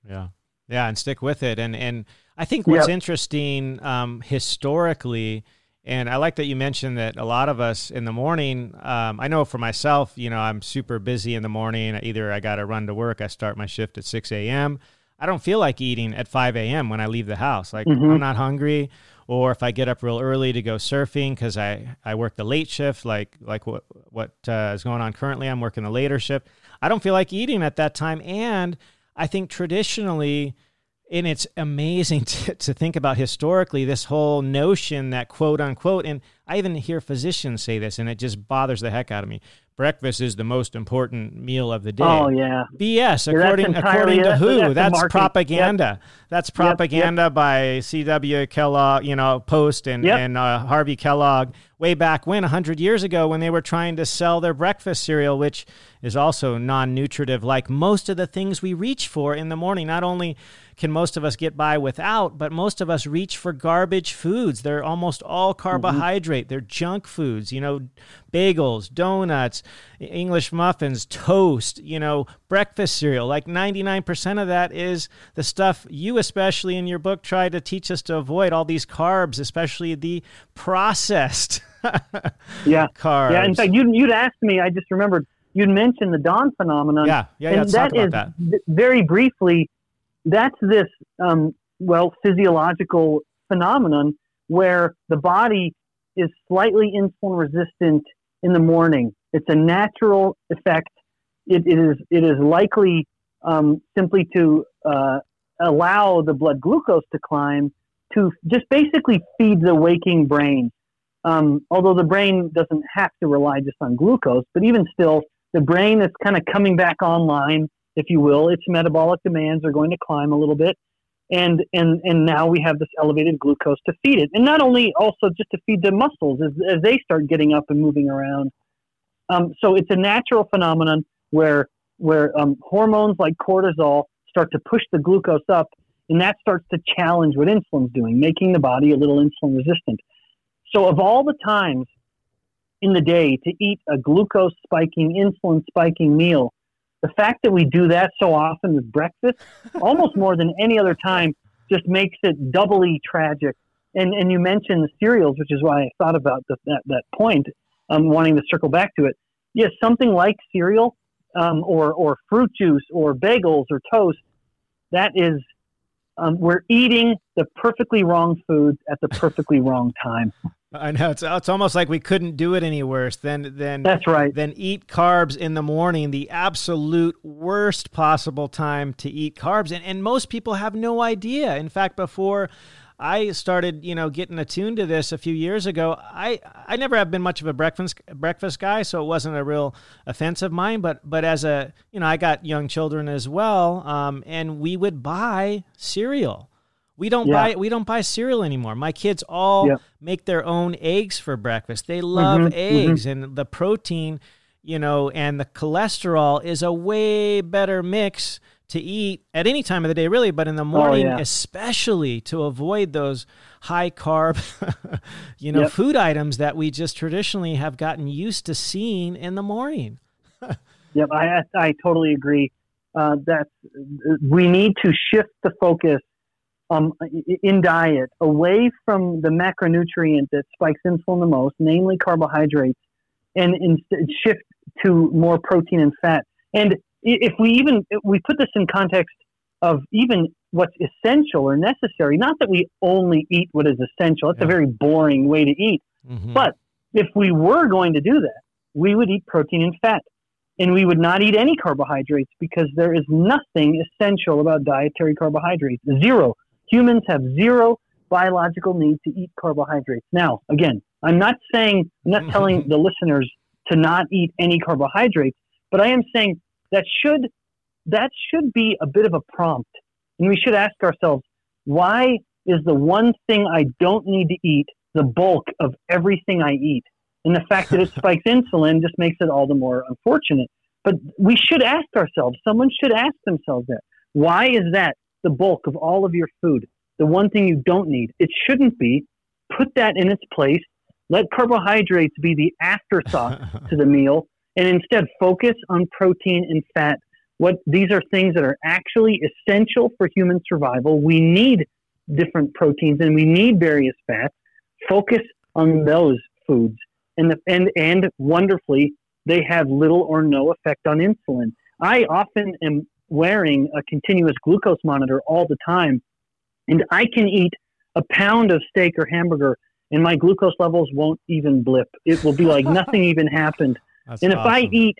Yeah. Yeah. And stick with it. And, and I think what's yep. interesting um, historically, and I like that you mentioned that a lot of us in the morning, um, I know for myself, you know, I'm super busy in the morning. Either I got to run to work, I start my shift at 6 a.m. I don't feel like eating at 5 a.m. when I leave the house. Like mm-hmm. I'm not hungry or if I get up real early to go surfing because I, I work the late shift, like like what what uh, is going on currently, I'm working the later shift. I don't feel like eating at that time, and I think traditionally, and it's amazing to, to think about historically this whole notion that quote unquote, and I even hear physicians say this, and it just bothers the heck out of me breakfast is the most important meal of the day. Oh yeah. BS according according to who? That's, that's propaganda. Yep. That's propaganda yep, yep. by C.W. Kellogg, you know, Post and and uh, Harvey Kellogg way back when 100 years ago when they were trying to sell their breakfast cereal which is also non-nutritive like most of the things we reach for in the morning. Not only can most of us get by without, but most of us reach for garbage foods. They're almost all mm-hmm. carbohydrate. Mm-hmm. They're junk foods, you know, bagels, donuts, English muffins, toast, you know, breakfast cereal. Like 99% of that is the stuff you, especially in your book, try to teach us to avoid all these carbs, especially the processed yeah. carbs. Yeah, in fact, you'd, you'd asked me, I just remembered, you'd mentioned the dawn phenomenon. Yeah, yeah, yeah. And that is, that. very briefly, that's this um, well, physiological phenomenon where the body is slightly insulin resistant in the morning. It's a natural effect. it, it is it is likely um, simply to uh, allow the blood glucose to climb to just basically feed the waking brain. Um, although the brain doesn't have to rely just on glucose, but even still, the brain is kind of coming back online, if you will. Its metabolic demands are going to climb a little bit, and and and now we have this elevated glucose to feed it, and not only also just to feed the muscles as, as they start getting up and moving around. Um, so it's a natural phenomenon where where um, hormones like cortisol start to push the glucose up, and that starts to challenge what insulin's doing, making the body a little insulin resistant. So, of all the times in the day to eat a glucose spiking, insulin spiking meal, the fact that we do that so often with breakfast, almost more than any other time, just makes it doubly tragic. And, and you mentioned the cereals, which is why I thought about the, that, that point, um, wanting to circle back to it. Yes, something like cereal um, or, or fruit juice or bagels or toast, that is, um, we're eating the perfectly wrong foods at the perfectly wrong time. I know it's it's almost like we couldn't do it any worse than than that's right. Than eat carbs in the morning, the absolute worst possible time to eat carbs, and and most people have no idea. In fact, before I started, you know, getting attuned to this a few years ago. I I never have been much of a breakfast breakfast guy, so it wasn't a real offense of mine. But but as a you know, I got young children as well, um, and we would buy cereal. We don't yeah. buy we don't buy cereal anymore. My kids all make their own eggs for breakfast. They love mm-hmm, eggs mm-hmm. and the protein, you know, and the cholesterol is a way better mix to eat at any time of the day, really, but in the oh, morning, oh, yeah. especially to avoid those high carb, you know, yep. food items that we just traditionally have gotten used to seeing in the morning. yep, I I totally agree. Uh, that we need to shift the focus um, in diet away from the macronutrient that spikes insulin the most, namely carbohydrates, and instead shift to more protein and fat. And if we even if we put this in context of even what's essential or necessary, not that we only eat what is essential. That's yeah. a very boring way to eat. Mm-hmm. But if we were going to do that, we would eat protein and fat. And we would not eat any carbohydrates because there is nothing essential about dietary carbohydrates. Zero. Humans have zero biological need to eat carbohydrates. Now, again, I'm not saying, I'm not telling the listeners to not eat any carbohydrates, but I am saying that should that should be a bit of a prompt, and we should ask ourselves, why is the one thing I don't need to eat the bulk of everything I eat? And the fact that it spikes insulin just makes it all the more unfortunate. But we should ask ourselves, someone should ask themselves that. Why is that the bulk of all of your food? The one thing you don't need. It shouldn't be. Put that in its place. Let carbohydrates be the afterthought to the meal and instead focus on protein and fat. What these are things that are actually essential for human survival. We need different proteins and we need various fats. Focus on those foods, and the, and and wonderfully, they have little or no effect on insulin. I often am wearing a continuous glucose monitor all the time, and I can eat a pound of steak or hamburger, and my glucose levels won't even blip. It will be like nothing even happened. That's and if awesome. I eat,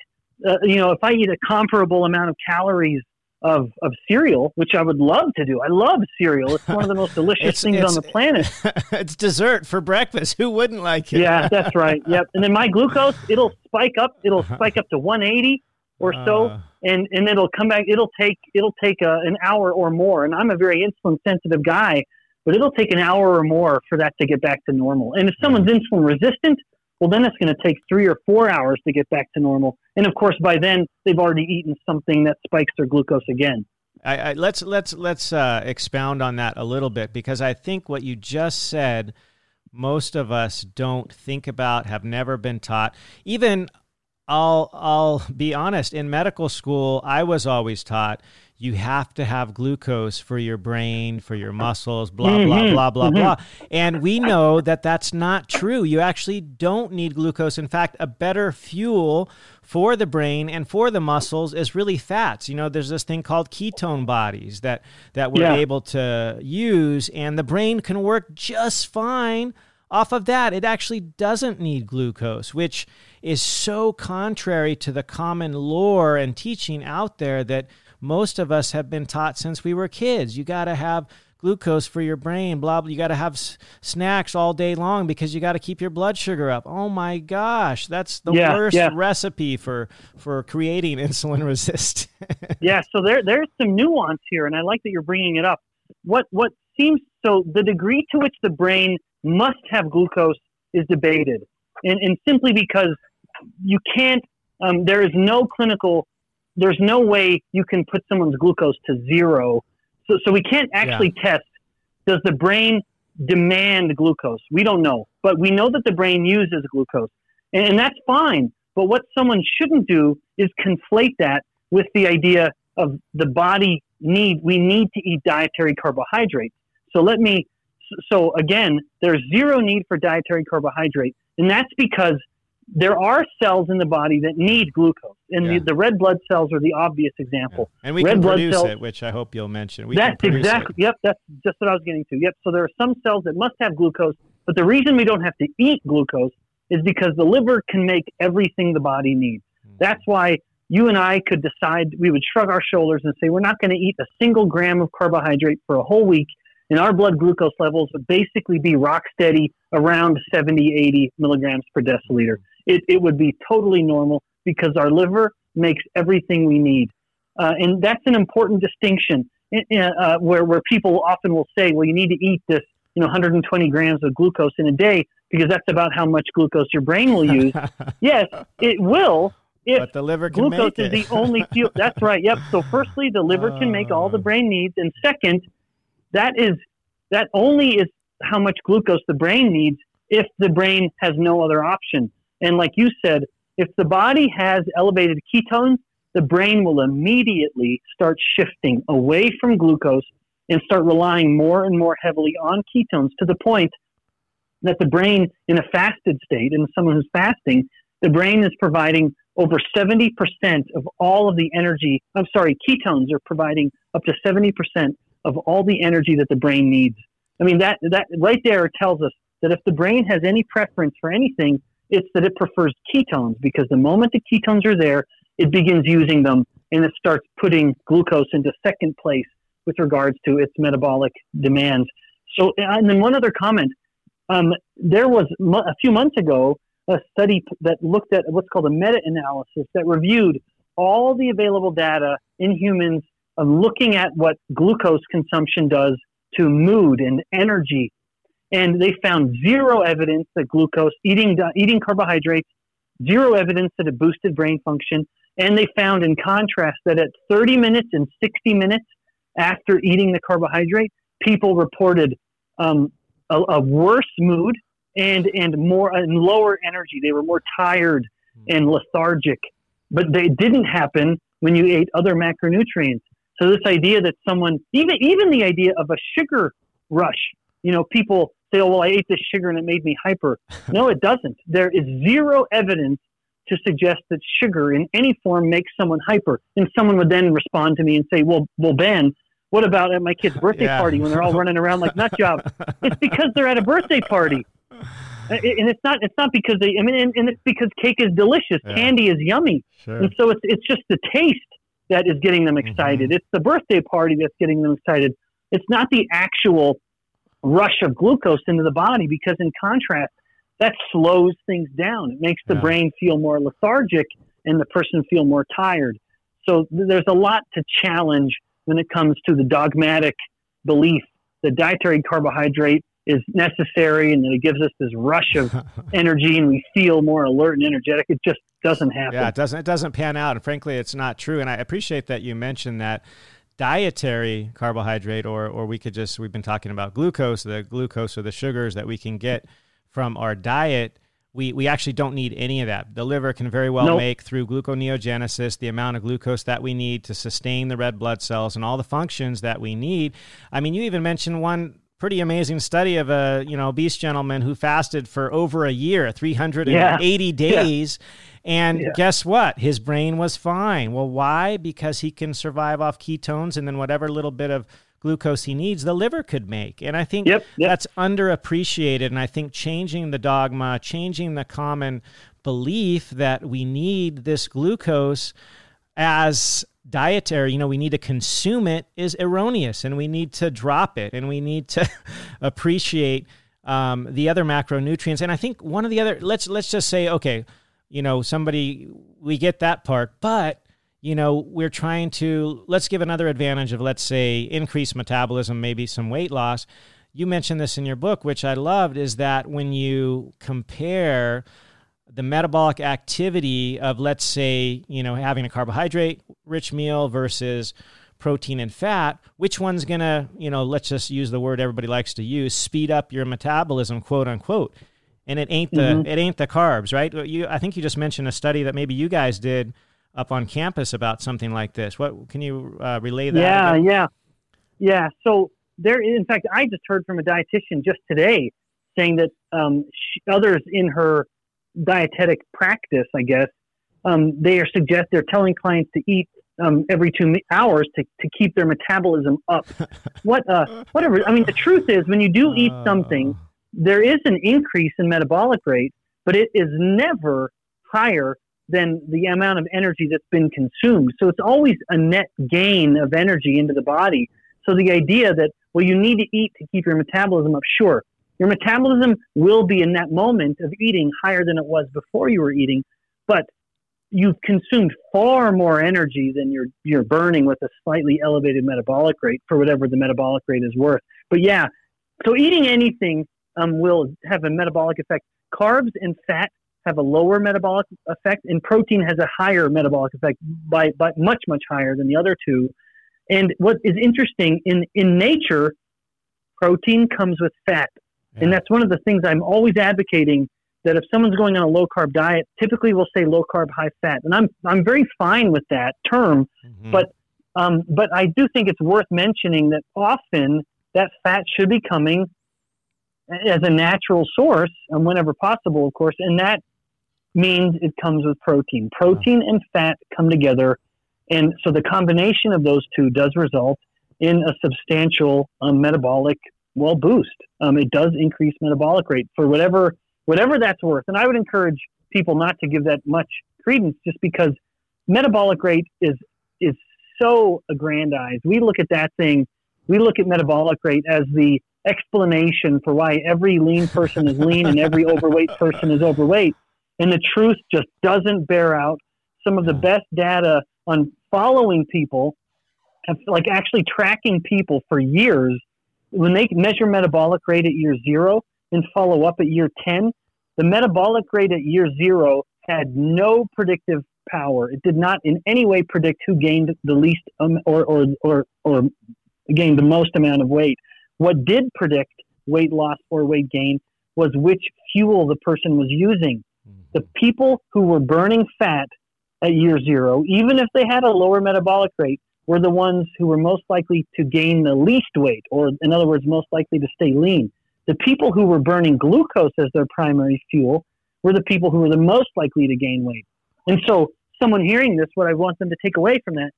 uh, you know, if I eat a comparable amount of calories of, of cereal, which I would love to do. I love cereal. It's one of the most delicious it's, things it's, on the planet. it's dessert for breakfast. Who wouldn't like it? yeah, that's right. Yep. And then my glucose, it'll spike up. It'll spike up to 180 or so, uh, and and it'll come back. It'll take it'll take a, an hour or more. And I'm a very insulin sensitive guy, but it'll take an hour or more for that to get back to normal. And if someone's insulin resistant, well, then it's going to take three or four hours to get back to normal. And of course, by then they've already eaten something that spikes their glucose again. I, I, let's let's let's uh, expound on that a little bit because I think what you just said, most of us don't think about, have never been taught. Even I'll I'll be honest. In medical school, I was always taught you have to have glucose for your brain, for your muscles, blah, Mm-hmm. blah, blah, blah, blah. And we know that that's not true. You actually don't need glucose. In fact, a better fuel for the brain and for the muscles is really fats. You know, there's this thing called ketone bodies that, that we're Yeah. able to use, and the brain can work just fine off of that. It actually doesn't need glucose, which is so contrary to the common lore and teaching out there that most of us have been taught since we were kids. You got to have glucose for your brain, blah, blah. You got to have s- snacks all day long because you got to keep your blood sugar up. Oh my gosh, that's the Yeah, worst yeah. recipe for, for creating insulin resistance. yeah, so there there's some nuance here, and I like that you're bringing it up. What what seems so the degree to which the brain must have glucose is debated, and and simply because you can't, um, there is no clinical, there's no way you can put someone's glucose to zero. So so we can't actually test. Does the brain demand glucose? We don't know, but we know that the brain uses glucose, and, and that's fine. But what someone shouldn't do is conflate that with the idea of the body need we need to eat dietary carbohydrates. So let me so again, there's zero need for dietary carbohydrate, and that's because there are cells in the body that need glucose, and Yeah. the, the red blood cells are the obvious example. and we Red can blood produce cells- it, which I hope you'll mention. We that's produce it. exactly yep. That's just what I was getting to. Yep. So there are some cells that must have glucose, but the reason we don't have to eat glucose is because the liver can make everything the body needs. Hmm. That's why you and I could decide we would shrug our shoulders and say we're not going to eat a single gram of carbohydrate for a whole week, and our blood glucose levels would basically be rock steady around 70, 80 milligrams per deciliter. It, it would be totally normal because our liver makes everything we need. Uh, and that's an important distinction uh, where, where people often will say, well, you need to eat this, you know, 120 grams of glucose in a day because that's about how much glucose your brain will use. yes, it will if but the liver can glucose make is the only fuel. That's right. Yep. So firstly, the liver can make all the Oh. brain needs, and second, that is that only is how much glucose the brain needs if the brain has no other option. And like you said, if the body has elevated ketones, the brain will immediately start shifting away from glucose and start relying more and more heavily on ketones to the point that the brain in a fasted state, in someone who's fasting, the brain is providing over 70% of all of the energy. I'm sorry, ketones are providing up to 70% of all the energy that the brain needs. I mean, that, that right there tells us that if the brain has any preference for anything, it's that it prefers ketones because the moment the ketones are there, it begins using them and it starts putting glucose into second place with regards to its metabolic demands. So, and then one other comment. Um, there was a few months ago a study that looked at what's called a meta-analysis that reviewed all the available data in humans of looking at what glucose consumption does to mood and energy. And they found zero evidence that glucose, eating, eating carbohydrates, zero evidence that it boosted brain function. And they found, in contrast, that at 30 minutes and 60 minutes after eating the carbohydrate, people reported um, a, a worse mood and and more and lower energy. They were more tired and lethargic. But they didn't happen when you ate other macronutrients. So this idea that someone even even the idea of a sugar rush, you know, people say, "Oh, well, I ate this sugar and it made me hyper." No, it doesn't. There is zero evidence to suggest that sugar in any form makes someone hyper. And someone would then respond to me and say, "Well, well, Ben, what about at my kid's birthday Yeah. party when they're all running around like nut jobs?" It's because they're at a birthday party. And it's not it's not because they I mean and, and it's because cake is delicious, Yeah. candy is yummy. Sure. And so it's it's just the taste that is getting them mm-hmm. excited. It's the birthday party that's getting them excited. It's not the actual rush of glucose into the body because in contrast, that slows things down. It makes the Yeah. brain feel more lethargic and the person feel more tired. So th- there's a lot to challenge when it comes to the dogmatic belief that dietary carbohydrate is necessary and that it gives us this rush of energy and we feel more alert and energetic. It just doesn't happen. Yeah, it doesn't it doesn't pan out, and frankly, it's not true. And I appreciate that you mentioned that dietary carbohydrate, or or we could just we've been talking about glucose, the glucose or the sugars that we can get from our diet. we, we actually don't need any of that. The liver can very well nope. make through gluconeogenesis the amount of glucose that we need to sustain the red blood cells and all the functions that we need. I mean, you even mentioned one pretty amazing study of a you know obese gentleman who fasted for over a year 380 yeah. days yeah. and yeah. guess what his brain was fine well why because he can survive off ketones and then whatever little bit of glucose he needs the liver could make and i think yep, yep. that's underappreciated and i think changing the dogma changing the common belief that we need this glucose as dietary, you know, we need to consume it is erroneous and we need to drop it and we need to appreciate um, the other macronutrients. And I think one of the other, let's, let's just say, okay, you know, somebody, we get that part, but you know, we're trying to, let's give another advantage of, let's say, increased metabolism, maybe some weight loss. You mentioned this in your book, which I loved, is that when you compare the metabolic activity of let's say you know having a carbohydrate rich meal versus protein and fat which one's going to you know let's just use the word everybody likes to use speed up your metabolism quote unquote and it ain't the mm-hmm. it ain't the carbs right you i think you just mentioned a study that maybe you guys did up on campus about something like this what can you uh, relay that yeah again? yeah yeah so there in fact i just heard from a dietitian just today saying that um, she, others in her dietetic practice, I guess, um, they are suggest they're telling clients to eat um, every two hours to, to keep their metabolism up. what uh, whatever. I mean, the truth is, when you do eat something, uh. there is an increase in metabolic rate, but it is never higher than the amount of energy that's been consumed. So it's always a net gain of energy into the body. So the idea that well, you need to eat to keep your metabolism up, sure, your metabolism will be in that moment of eating higher than it was before you were eating, but you've consumed far more energy than you're you're burning with a slightly elevated metabolic rate for whatever the metabolic rate is worth. But yeah, so eating anything um, will have a metabolic effect. Carbs and fat have a lower metabolic effect, and protein has a higher metabolic effect by, by much much higher than the other two. And what is interesting in in nature, protein comes with fat. And that's one of the things I'm always advocating that if someone's going on a low carb diet, typically we'll say low carb, high fat. And I'm, I'm very fine with that term, mm-hmm. but, um, but I do think it's worth mentioning that often that fat should be coming as a natural source and whenever possible, of course. And that means it comes with protein. Protein and fat come together. And so the combination of those two does result in a substantial um, metabolic well boost. Um, it does increase metabolic rate for whatever whatever that's worth. And I would encourage people not to give that much credence just because metabolic rate is is so aggrandized. We look at that thing, we look at metabolic rate as the explanation for why every lean person is lean and every overweight person is overweight. And the truth just doesn't bear out. Some of the best data on following people, have, like actually tracking people for years, when they measure metabolic rate at year zero and follow up at year 10, the metabolic rate at year zero had no predictive power. It did not in any way predict who gained the least um, or, or, or, or gained the most amount of weight. What did predict weight loss or weight gain was which fuel the person was using. Mm-hmm. The people who were burning fat at year zero, even if they had a lower metabolic rate, were the ones who were most likely to gain the least weight, or in other words, most likely to stay lean. The people who were burning glucose as their primary fuel were the people who were the most likely to gain weight. And so, someone hearing this, what I want them to take away from that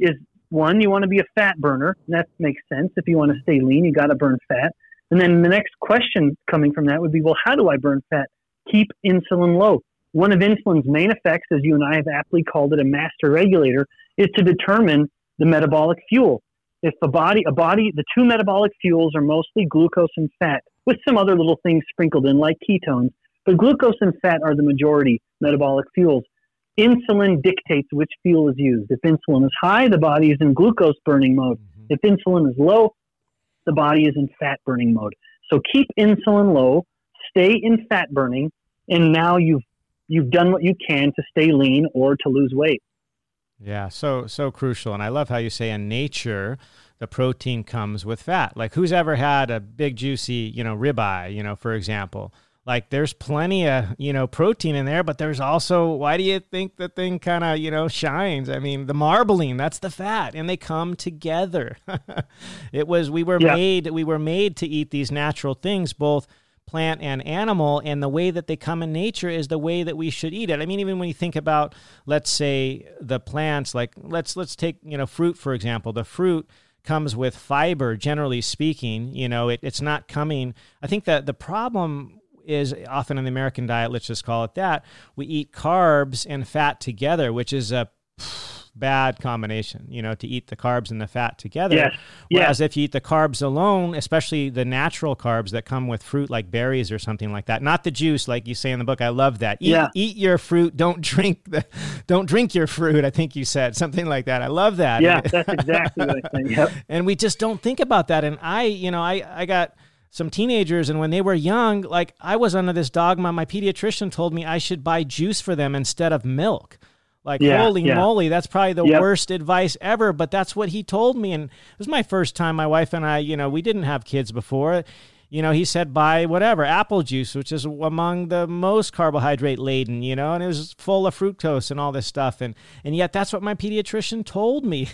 is one, you want to be a fat burner. That makes sense. If you want to stay lean, you got to burn fat. And then the next question coming from that would be, well, how do I burn fat? Keep insulin low. One of insulin's main effects, as you and I have aptly called it a master regulator, is to determine the metabolic fuel. If a body, a body, the two metabolic fuels are mostly glucose and fat, with some other little things sprinkled in like ketones, but glucose and fat are the majority metabolic fuels. Insulin dictates which fuel is used. If insulin is high, the body is in glucose burning mode. Mm-hmm. If insulin is low, the body is in fat burning mode. So keep insulin low, stay in fat burning, and now you've you've done what you can to stay lean or to lose weight. Yeah, so so crucial, and I love how you say in nature the protein comes with fat. Like who's ever had a big juicy, you know, ribeye, you know, for example. like there's plenty of you know protein in there but there's also why do you think the thing kind of you know shines i mean the marbling that's the fat and they come together it was we were yeah. made we were made to eat these natural things both plant and animal and the way that they come in nature is the way that we should eat it. I mean even when you think about let's say the plants like let's let's take you know fruit for example. The fruit comes with fiber generally speaking you know it, it's not coming. I think that the problem is often in the American diet, let's just call it that, we eat carbs and fat together, which is a bad combination, you know, to eat the carbs and the fat together. Yes. Whereas yes. if you eat the carbs alone, especially the natural carbs that come with fruit like berries or something like that, not the juice like you say in the book. I love that. Eat, yeah. eat your fruit, don't drink the don't drink your fruit, I think you said something like that. I love that. Yeah, that's exactly what I think. Yep. And we just don't think about that and I, you know, I I got some teenagers and when they were young like i was under this dogma my pediatrician told me i should buy juice for them instead of milk like yeah, holy yeah. moly that's probably the yep. worst advice ever but that's what he told me and it was my first time my wife and i you know we didn't have kids before you know he said buy whatever apple juice which is among the most carbohydrate laden you know and it was full of fructose and all this stuff and and yet that's what my pediatrician told me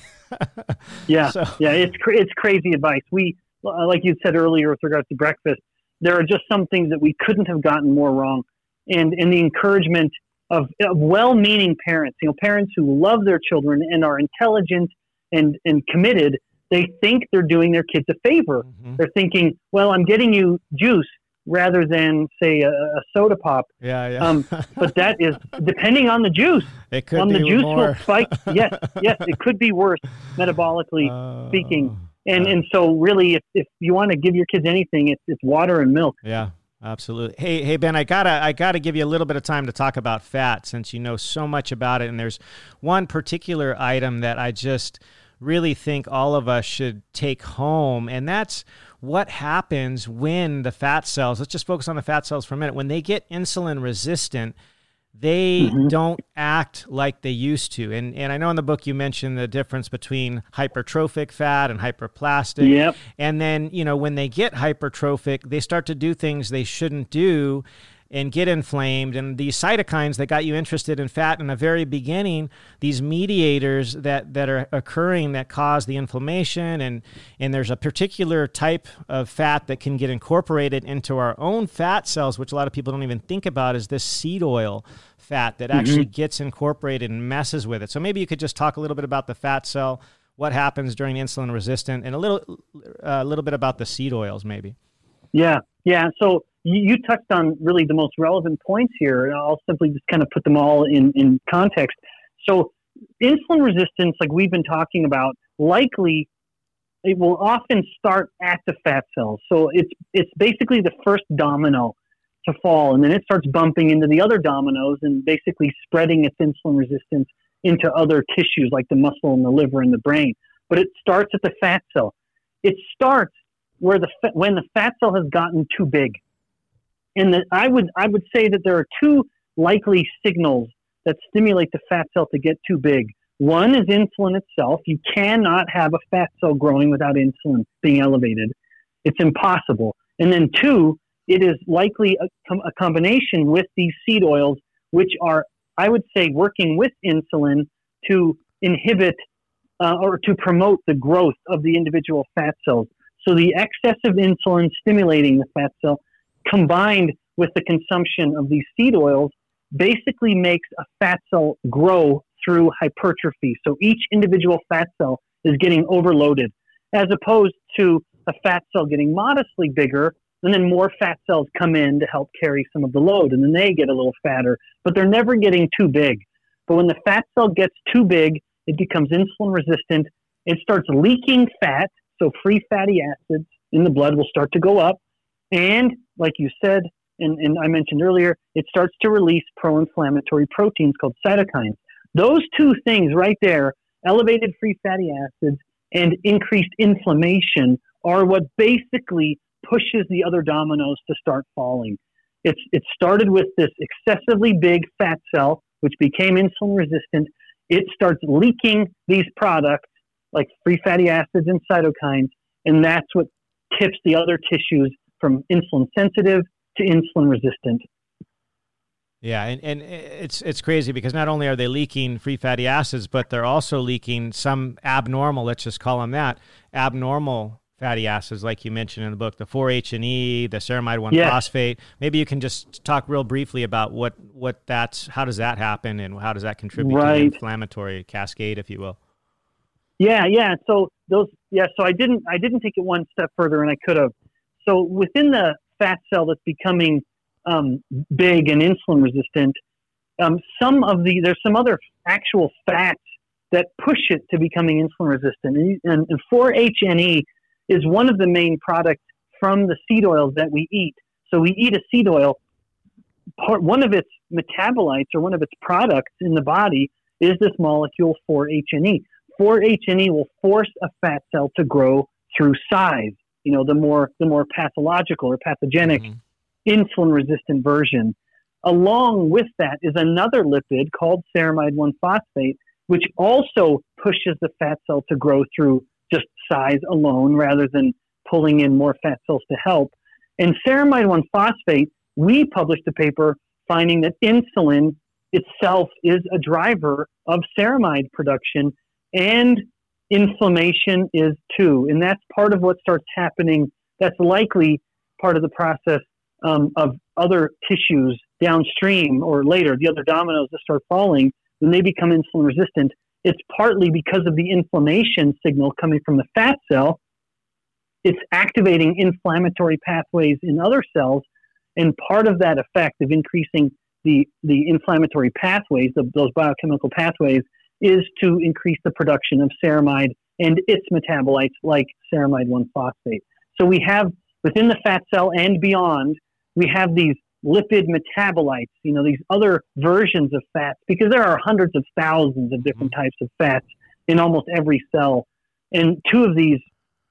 yeah so, yeah it's it's crazy advice we like you said earlier with regards to breakfast, there are just some things that we couldn't have gotten more wrong. And, and the encouragement of, of well meaning parents, you know, parents who love their children and are intelligent and, and committed, they think they're doing their kids a favor. Mm-hmm. They're thinking, well, I'm getting you juice rather than say a, a soda pop. Yeah, yeah. um, but that is depending on the juice. It could on be the juice more. will spike. Yes, yes, it could be worse metabolically uh, speaking. And and so really, if, if you want to give your kids anything, it's it's water and milk. Yeah, absolutely. Hey hey Ben, I gotta I gotta give you a little bit of time to talk about fat since you know so much about it. And there's one particular item that I just really think all of us should take home, and that's what happens when the fat cells. Let's just focus on the fat cells for a minute. When they get insulin resistant they mm-hmm. don't act like they used to. And and I know in the book you mentioned the difference between hypertrophic fat and hyperplastic. Yep. And then, you know, when they get hypertrophic, they start to do things they shouldn't do and get inflamed. And these cytokines that got you interested in fat in the very beginning, these mediators that, that are occurring that cause the inflammation, and, and there's a particular type of fat that can get incorporated into our own fat cells, which a lot of people don't even think about, is this seed oil fat that actually mm-hmm. gets incorporated and messes with it. So maybe you could just talk a little bit about the fat cell, what happens during insulin resistant, and a little a little bit about the seed oils, maybe. Yeah, yeah. So you, touched on really the most relevant points here, and I'll simply just kind of put them all in, in context. So, insulin resistance, like we've been talking about, likely it will often start at the fat cells. So it's it's basically the first domino to fall, and then it starts bumping into the other dominoes and basically spreading its insulin resistance into other tissues like the muscle and the liver and the brain. But it starts at the fat cell. It starts where the when the fat cell has gotten too big and that I would I would say that there are two likely signals that stimulate the fat cell to get too big. One is insulin itself. You cannot have a fat cell growing without insulin being elevated. It's impossible. And then two, it is likely a, a combination with these seed oils, which are, I would say, working with insulin to inhibit uh, or to promote the growth of the individual fat cells. So the excess of insulin stimulating the fat cell combined with the consumption of these seed oils basically makes a fat cell grow through hypertrophy. So each individual fat cell is getting overloaded, as opposed to a fat cell getting modestly bigger, and then more fat cells come in to help carry some of the load, and then they get a little fatter, but they're never getting too big. But when the fat cell gets too big, it becomes insulin resistant. It starts leaking fat, so free fatty acids in the blood will start to go up, and like you said, and, and I mentioned earlier, it starts to release pro inflammatory proteins called cytokines. Those two things right there, elevated free fatty acids and increased inflammation, are what basically pushes the other dominoes to start falling. It's, it started with this excessively big fat cell, which became insulin resistant. It starts leaking these products like free fatty acids and cytokines, and that's what tips the other tissues from insulin sensitive to insulin resistant. Yeah, and, and it's it's crazy because not only are they leaking free fatty acids, but they're also leaking some abnormal, let's just call them that, abnormal fatty acids, like you mentioned in the book, the 4-H and E, the ceramide 1-phosphate. Maybe you can just talk real briefly about what what that's how does that happen and how does that contribute right. to the inflammatory cascade, if you will. Yeah, yeah. So those, yeah. So I didn't I didn't take it one step further, and I could have. So within the fat cell that's becoming um, big and insulin resistant, um, some of the there's some other actual fats that push it to becoming insulin resistant, and, and, and 4-HNE is one of the main products from the seed oils that we eat. So we eat a seed oil. Part one of its metabolites or one of its products in the body is this molecule 4-HNE. 4-HNE will force a fat cell to grow through size. You know, the more the more pathological or pathogenic mm-hmm insulin resistant version. Along with that is another lipid called ceramide 1 phosphate, which also pushes the fat cell to grow through just size alone rather than pulling in more fat cells to help. And ceramide 1 phosphate, we published a paper finding that insulin itself is a driver of ceramide production and inflammation is too. And that's part of what starts happening. That's likely part of the process um, of other tissues downstream or later, the other dominoes that start falling, when they become insulin resistant, it's partly because of the inflammation signal coming from the fat cell. It's activating inflammatory pathways in other cells, and part of that effect of increasing the, the inflammatory pathways, the, those biochemical pathways, is to increase the production of ceramide and its metabolites like ceramide 1 phosphate. So we have within the fat cell and beyond we have these lipid metabolites, you know, these other versions of fats, because there are hundreds of thousands of different mm-hmm. types of fats in almost every cell. And two of these,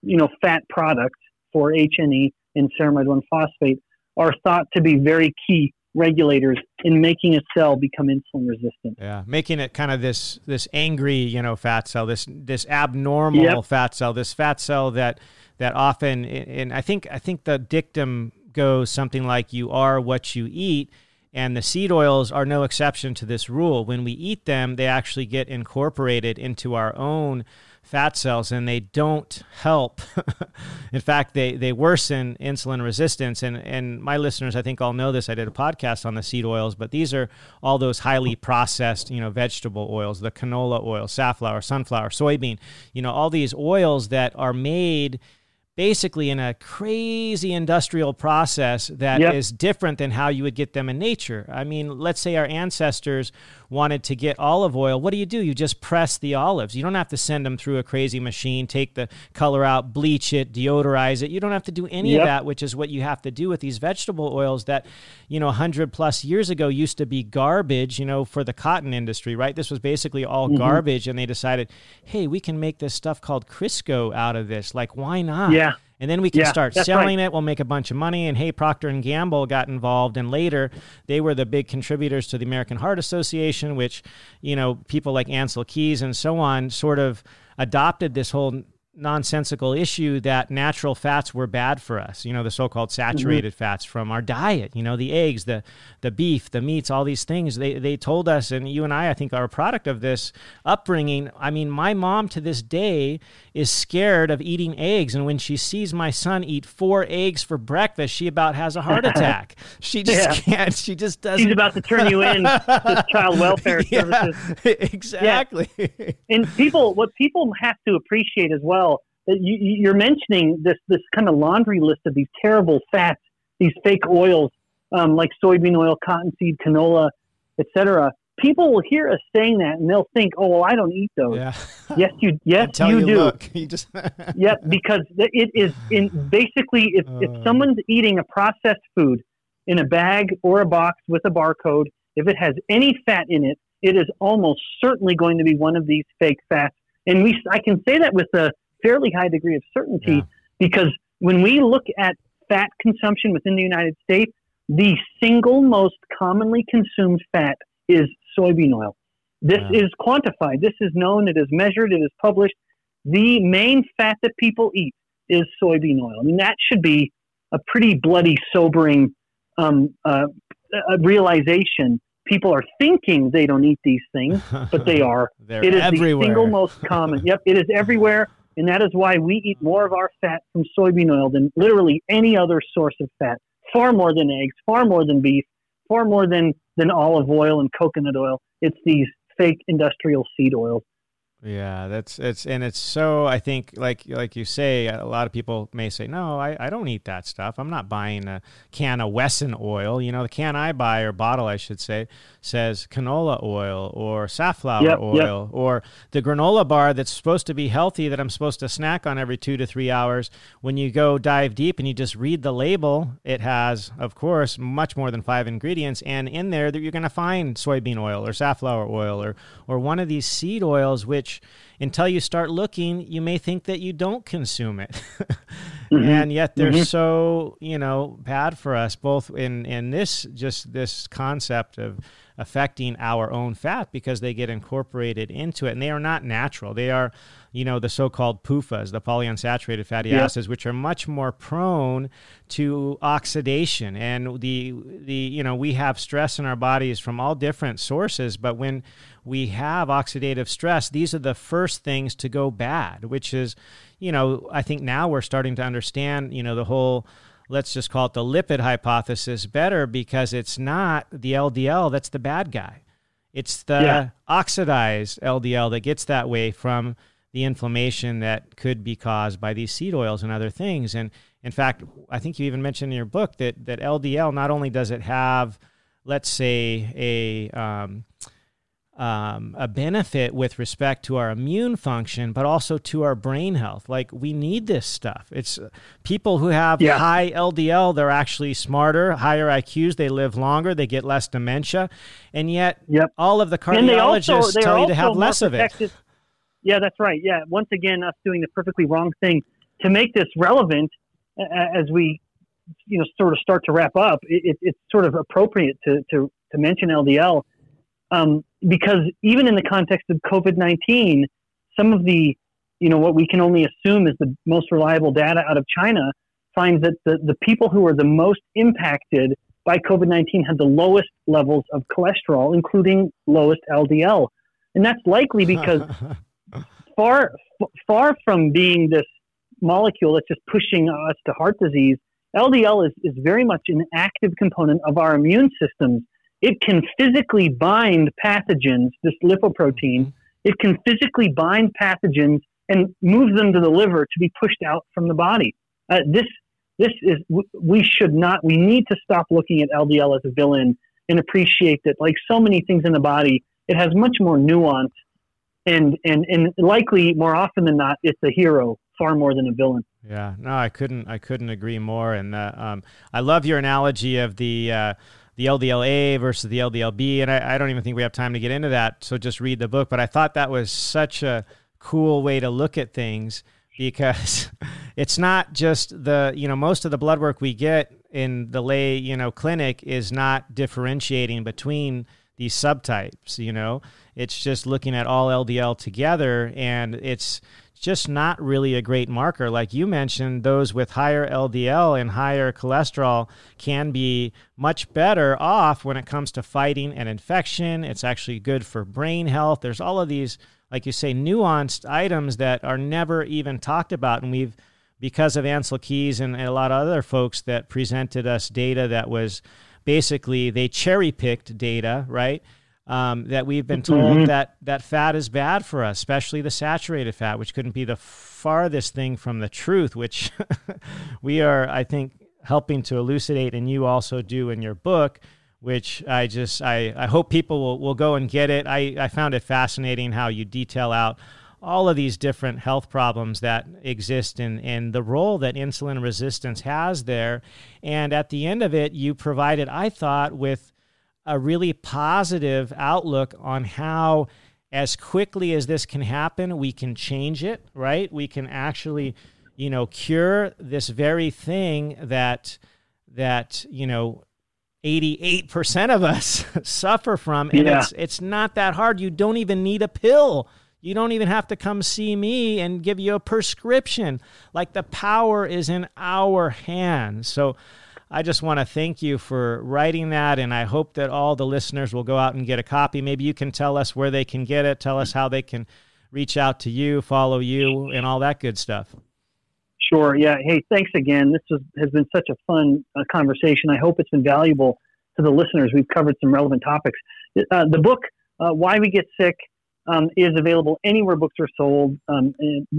you know, fat products, 4-HNE and ceramide 1 phosphate, are thought to be very key regulators in making a cell become insulin resistant. Yeah, making it kind of this this angry, you know, fat cell, this this abnormal yep. fat cell, this fat cell that that often and I think I think the dictum goes something like you are what you eat. And the seed oils are no exception to this rule. When we eat them, they actually get incorporated into our own fat cells and they don't help. In fact, they, they worsen insulin resistance. And, and my listeners, I think all know this. I did a podcast on the seed oils, but these are all those highly processed, you know, vegetable oils, the canola oil, safflower, sunflower, soybean, you know, all these oils that are made – basically in a crazy industrial process that yep. is different than how you would get them in nature. I mean, let's say our ancestors wanted to get olive oil. What do you do? You just press the olives. You don't have to send them through a crazy machine, take the color out, bleach it, deodorize it. You don't have to do any yep. of that, which is what you have to do with these vegetable oils that, you know, 100 plus years ago used to be garbage, you know, for the cotton industry, right? This was basically all mm-hmm. garbage. And they decided, hey, we can make this stuff called Crisco out of this. Like, why not? Yeah and then we can yeah, start selling right. it. We'll make a bunch of money. And hey, Procter and Gamble got involved, and later they were the big contributors to the American Heart Association, which you know people like Ancel Keys and so on sort of adopted this whole nonsensical issue that natural fats were bad for us you know the so-called mm-hmm. saturated mm-hmm. fats from our diet you know the eggs the the beef the meats all these things they they told us and you and I I think are a product of this upbringing I mean my mom to this day is scared of eating eggs and when she sees my son eat four eggs for breakfast she about has a heart attack she just yeah. can't she just doesn't she's about to turn you in to child welfare services exactly yeah. and people what people have to appreciate as well you, you're mentioning this this kind of laundry list of these terrible fats, these fake oils um, like soybean oil, cottonseed, canola, etc. People will hear us saying that and they'll think, "Oh, well, I don't eat those." Yeah. yes, you. Yes, you, you, do. Look, you just yeah, because it is in basically if, uh, if someone's eating a processed food in a bag or a box with a barcode, if it has any fat in it, it is almost certainly going to be one of these fake fats. And we, I can say that with a fairly high degree of certainty yeah. because when we look at fat consumption within the United States, the single most commonly consumed fat is soybean oil. This yeah. is quantified. This is known. It is measured. It is published. The main fat that people eat is soybean oil. I mean, that should be a pretty bloody, sobering um, uh, realization. People are thinking they don't eat these things, but they are. It is everywhere. the single most common. Yep, it is everywhere, and that is why we eat more of our fat from soybean oil than literally any other source of fat. Far more than eggs, far more than beef, far more than than olive oil and coconut oil. It's these fake industrial seed oils. Yeah, that's it's and it's so I think like like you say a lot of people may say no I, I don't eat that stuff. I'm not buying a can of Wesson oil. You know the can I buy or bottle I should say says canola oil or safflower Yep, oil or the granola bar that's supposed to be healthy that I'm supposed to snack on every two to three hours. When you go dive deep and you just read the label it has of course much more than five ingredients and in there that you're going to find soybean oil or safflower oil or or one of these seed oils which until you start looking, you may think that you don't consume it. Mm-hmm. and yet they're mm-hmm. so, you know, bad for us both in in this just this concept of affecting our own fat because they get incorporated into it and they are not natural. They are, you know, the so-called PUFAs, the polyunsaturated fatty yeah. acids which are much more prone to oxidation and the the you know, we have stress in our bodies from all different sources, but when we have oxidative stress, these are the first things to go bad, which is, you know, I think now we're starting to understand, you know, the whole let's just call it the lipid hypothesis better because it's not the LDL that's the bad guy. It's the yeah. oxidized LDL that gets that way from the inflammation that could be caused by these seed oils and other things. And in fact, I think you even mentioned in your book that that LDL not only does it have, let's say, a um, um, a benefit with respect to our immune function, but also to our brain health. Like we need this stuff. It's uh, people who have yeah. high LDL, they're actually smarter, higher IQs, they live longer, they get less dementia, and yet yep. all of the cardiologists also, tell you to have less protected. of it. Yeah, that's right. Yeah, once again, us doing the perfectly wrong thing to make this relevant as we, you know, sort of start to wrap up. It, it's sort of appropriate to to to mention LDL um, because even in the context of COVID 19, some of the, you know, what we can only assume is the most reliable data out of China finds that the, the people who are the most impacted by COVID 19 had the lowest levels of cholesterol, including lowest LDL. And that's likely because far, far from being this molecule that's just pushing us to heart disease, LDL is, is very much an active component of our immune systems it can physically bind pathogens, this lipoprotein. It can physically bind pathogens and move them to the liver to be pushed out from the body. Uh, this, this is, we should not, we need to stop looking at LDL as a villain and appreciate that, like so many things in the body, it has much more nuance and, and, and likely more often than not, it's a hero far more than a villain. Yeah, no, I couldn't, I couldn't agree more. And uh, um, I love your analogy of the, uh, the LDLA versus the LDLB. And I, I, don't even think we have time to get into that. So just read the book. But I thought that was such a cool way to look at things because it's not just the, you know, most of the blood work we get in the lay, you know, clinic is not differentiating between these subtypes, you know, it's just looking at all LDL together and it's, just not really a great marker. Like you mentioned, those with higher LDL and higher cholesterol can be much better off when it comes to fighting an infection. It's actually good for brain health. There's all of these, like you say, nuanced items that are never even talked about. And we've, because of Ancel Keys and, and a lot of other folks that presented us data that was basically they cherry picked data, right? Um, that we've been told mm-hmm. that that fat is bad for us, especially the saturated fat, which couldn't be the farthest thing from the truth, which we are, I think, helping to elucidate, and you also do in your book. Which I just I, I hope people will, will go and get it. I, I found it fascinating how you detail out all of these different health problems that exist and, and the role that insulin resistance has there. And at the end of it, you provided, I thought, with a really positive outlook on how as quickly as this can happen we can change it right? We can actually you know cure this very thing that that you know 88% of us suffer from and yeah. it's it's not that hard. You don't even need a pill. You don't even have to come see me and give you a prescription. Like the power is in our hands. So I just want to thank you for writing that, and I hope that all the listeners will go out and get a copy. Maybe you can tell us where they can get it, tell us how they can reach out to you, follow you, and all that good stuff. Sure. Yeah. Hey, thanks again. This was, has been such a fun uh, conversation. I hope it's been valuable to the listeners. We've covered some relevant topics. Uh, the book, uh, Why We Get Sick, um, is available anywhere books are sold. Um,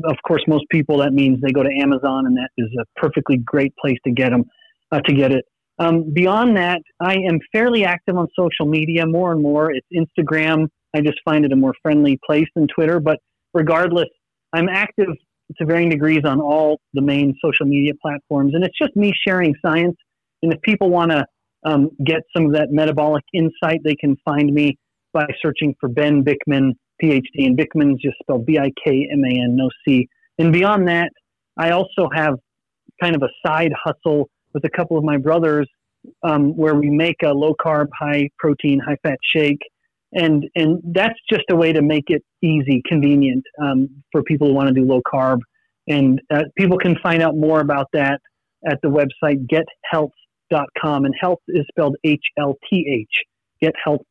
of course, most people that means they go to Amazon, and that is a perfectly great place to get them uh, to get it. Um, beyond that, I am fairly active on social media more and more. It's Instagram. I just find it a more friendly place than Twitter. But regardless, I'm active to varying degrees on all the main social media platforms, and it's just me sharing science. And if people want to um, get some of that metabolic insight, they can find me by searching for Ben Bikman, PhD. And Bikman is just spelled B I K M A N, no C. And beyond that, I also have kind of a side hustle with a couple of my brothers um, where we make a low carb, high protein, high fat shake. And, and that's just a way to make it easy, convenient um, for people who want to do low carb. And uh, people can find out more about that at the website gethlth.com. And health is spelled H L T H, gethealth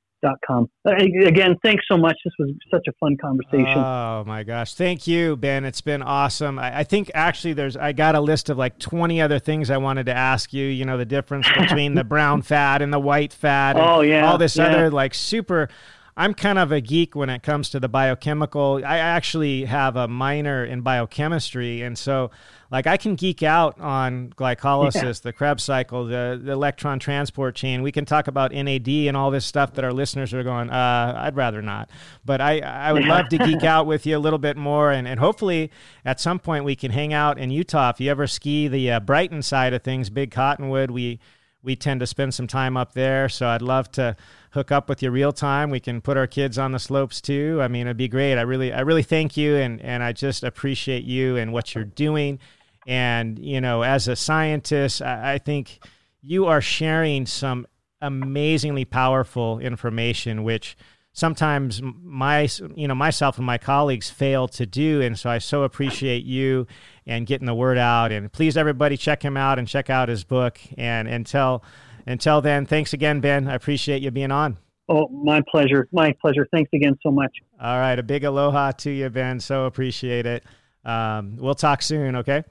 com. Uh, again, thanks so much. This was such a fun conversation. Oh my gosh. Thank you, Ben. It's been awesome. I, I, think actually there's, I got a list of like 20 other things I wanted to ask you, you know, the difference between the brown fat and the white fat. oh, yeah. All this yeah. other like super. I'm kind of a geek when it comes to the biochemical. I actually have a minor in biochemistry. And so, like I can geek out on glycolysis, yeah. the Krebs cycle, the, the electron transport chain. We can talk about NAD and all this stuff that our listeners are going, uh, I'd rather not. But I, I would love to geek out with you a little bit more. And, and hopefully at some point we can hang out in Utah. If you ever ski the uh, Brighton side of things, Big Cottonwood, we, we tend to spend some time up there. So I'd love to hook up with you real time. We can put our kids on the slopes too. I mean, it'd be great. I really, I really thank you. And, and I just appreciate you and what you're doing. And, you know, as a scientist, I, I think you are sharing some amazingly powerful information, which sometimes my you know myself and my colleagues fail to do. And so i so appreciate you and getting the word out. And please everybody check him out and check out his book. And until until then thanks again ben. I appreciate you being on. Oh my pleasure. My pleasure. Thanks again so much. All right. A big aloha to you ben. So appreciate it. Um, we'll talk soon okay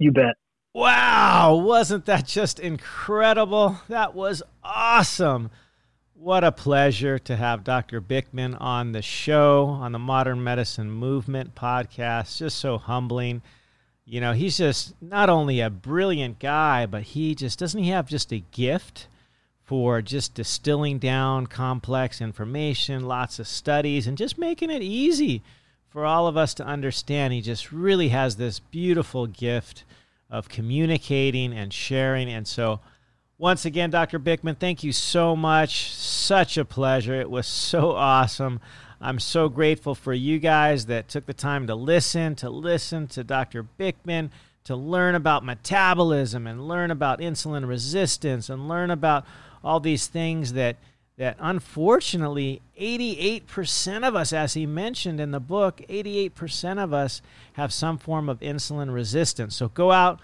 you bet. Wow, wasn't that just incredible? That was awesome. What a pleasure to have Dr. Bikman on the show, on the Modern Medicine Movement podcast. Just so humbling. You know, he's just not only a brilliant guy, but he just doesn't he have just a gift for just distilling down complex information, lots of studies, and just making it easy for all of us to understand. He just really has this beautiful gift of communicating and sharing. And so, once again, Dr. Bikman, thank you so much. Such a pleasure. It was so awesome. I'm so grateful for you guys that took the time to listen, to listen to Dr. Bikman, to learn about metabolism and learn about insulin resistance and learn about all these things that that unfortunately 88% of us as he mentioned in the book 88% of us have some form of insulin resistance. So go out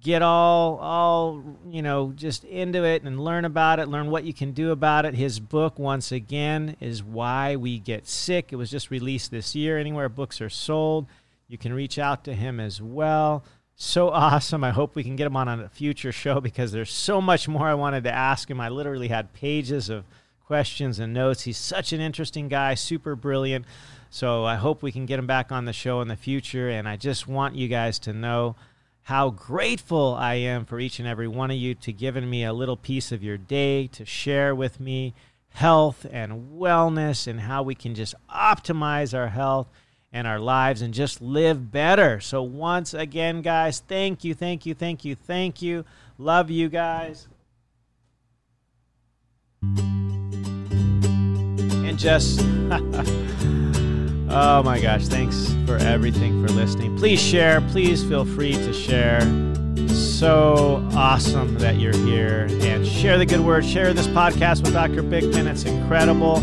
get all all you know just into it and learn about it learn what you can do about it. His book once again is why we get sick. It was just released this year. Anywhere books are sold you can reach out to him as well. So awesome. I hope we can get him on a future show because there's so much more i wanted to ask him. I literally had pages of questions and notes. He's such an interesting guy, super brilliant. So I hope we can get him back on the show in the future. And I just want you guys to know how grateful I am for each and every one of you to giving me a little piece of your day to share with me health and wellness and how we can just optimize our health and our lives and just live better. So, once again, guys, thank you, thank you, thank you, thank you. Love you guys and just oh my gosh thanks for everything for listening. Please share. Please feel free to share. So awesome that you're here. And share the good word share this podcast with dr bikman it's incredible.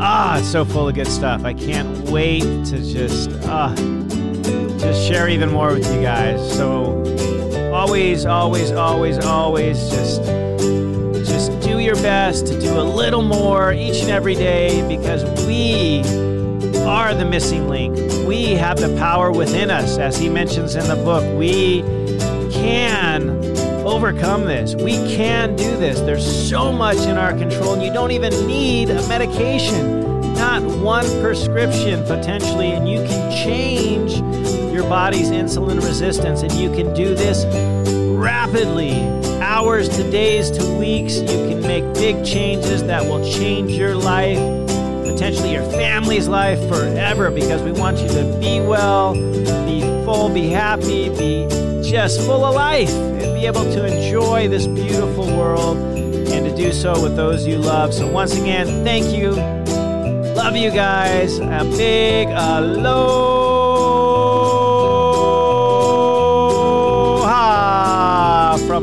Ah it's so full of good stuff. I can't wait to just ah just share even more with you guys. So always, always, always, always just your best to do a little more each and every day because we are the missing link. We have the power within us, as he mentions in the book. We can overcome this. We can do this. There's so much in our control, and you don't even need a medication. Not one prescription potentially, and you can change your body's insulin resistance, and you can do this rapidly. Hours to days to weeks. You can make big changes that will change your life, potentially your family's life forever, because we want you to be well, be full, be happy, be just full of life, and be able to enjoy this beautiful world and to do so with those you love. So, once again, thank you. Love you guys. A big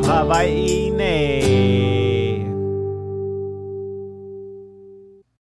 aloha from Hawaii.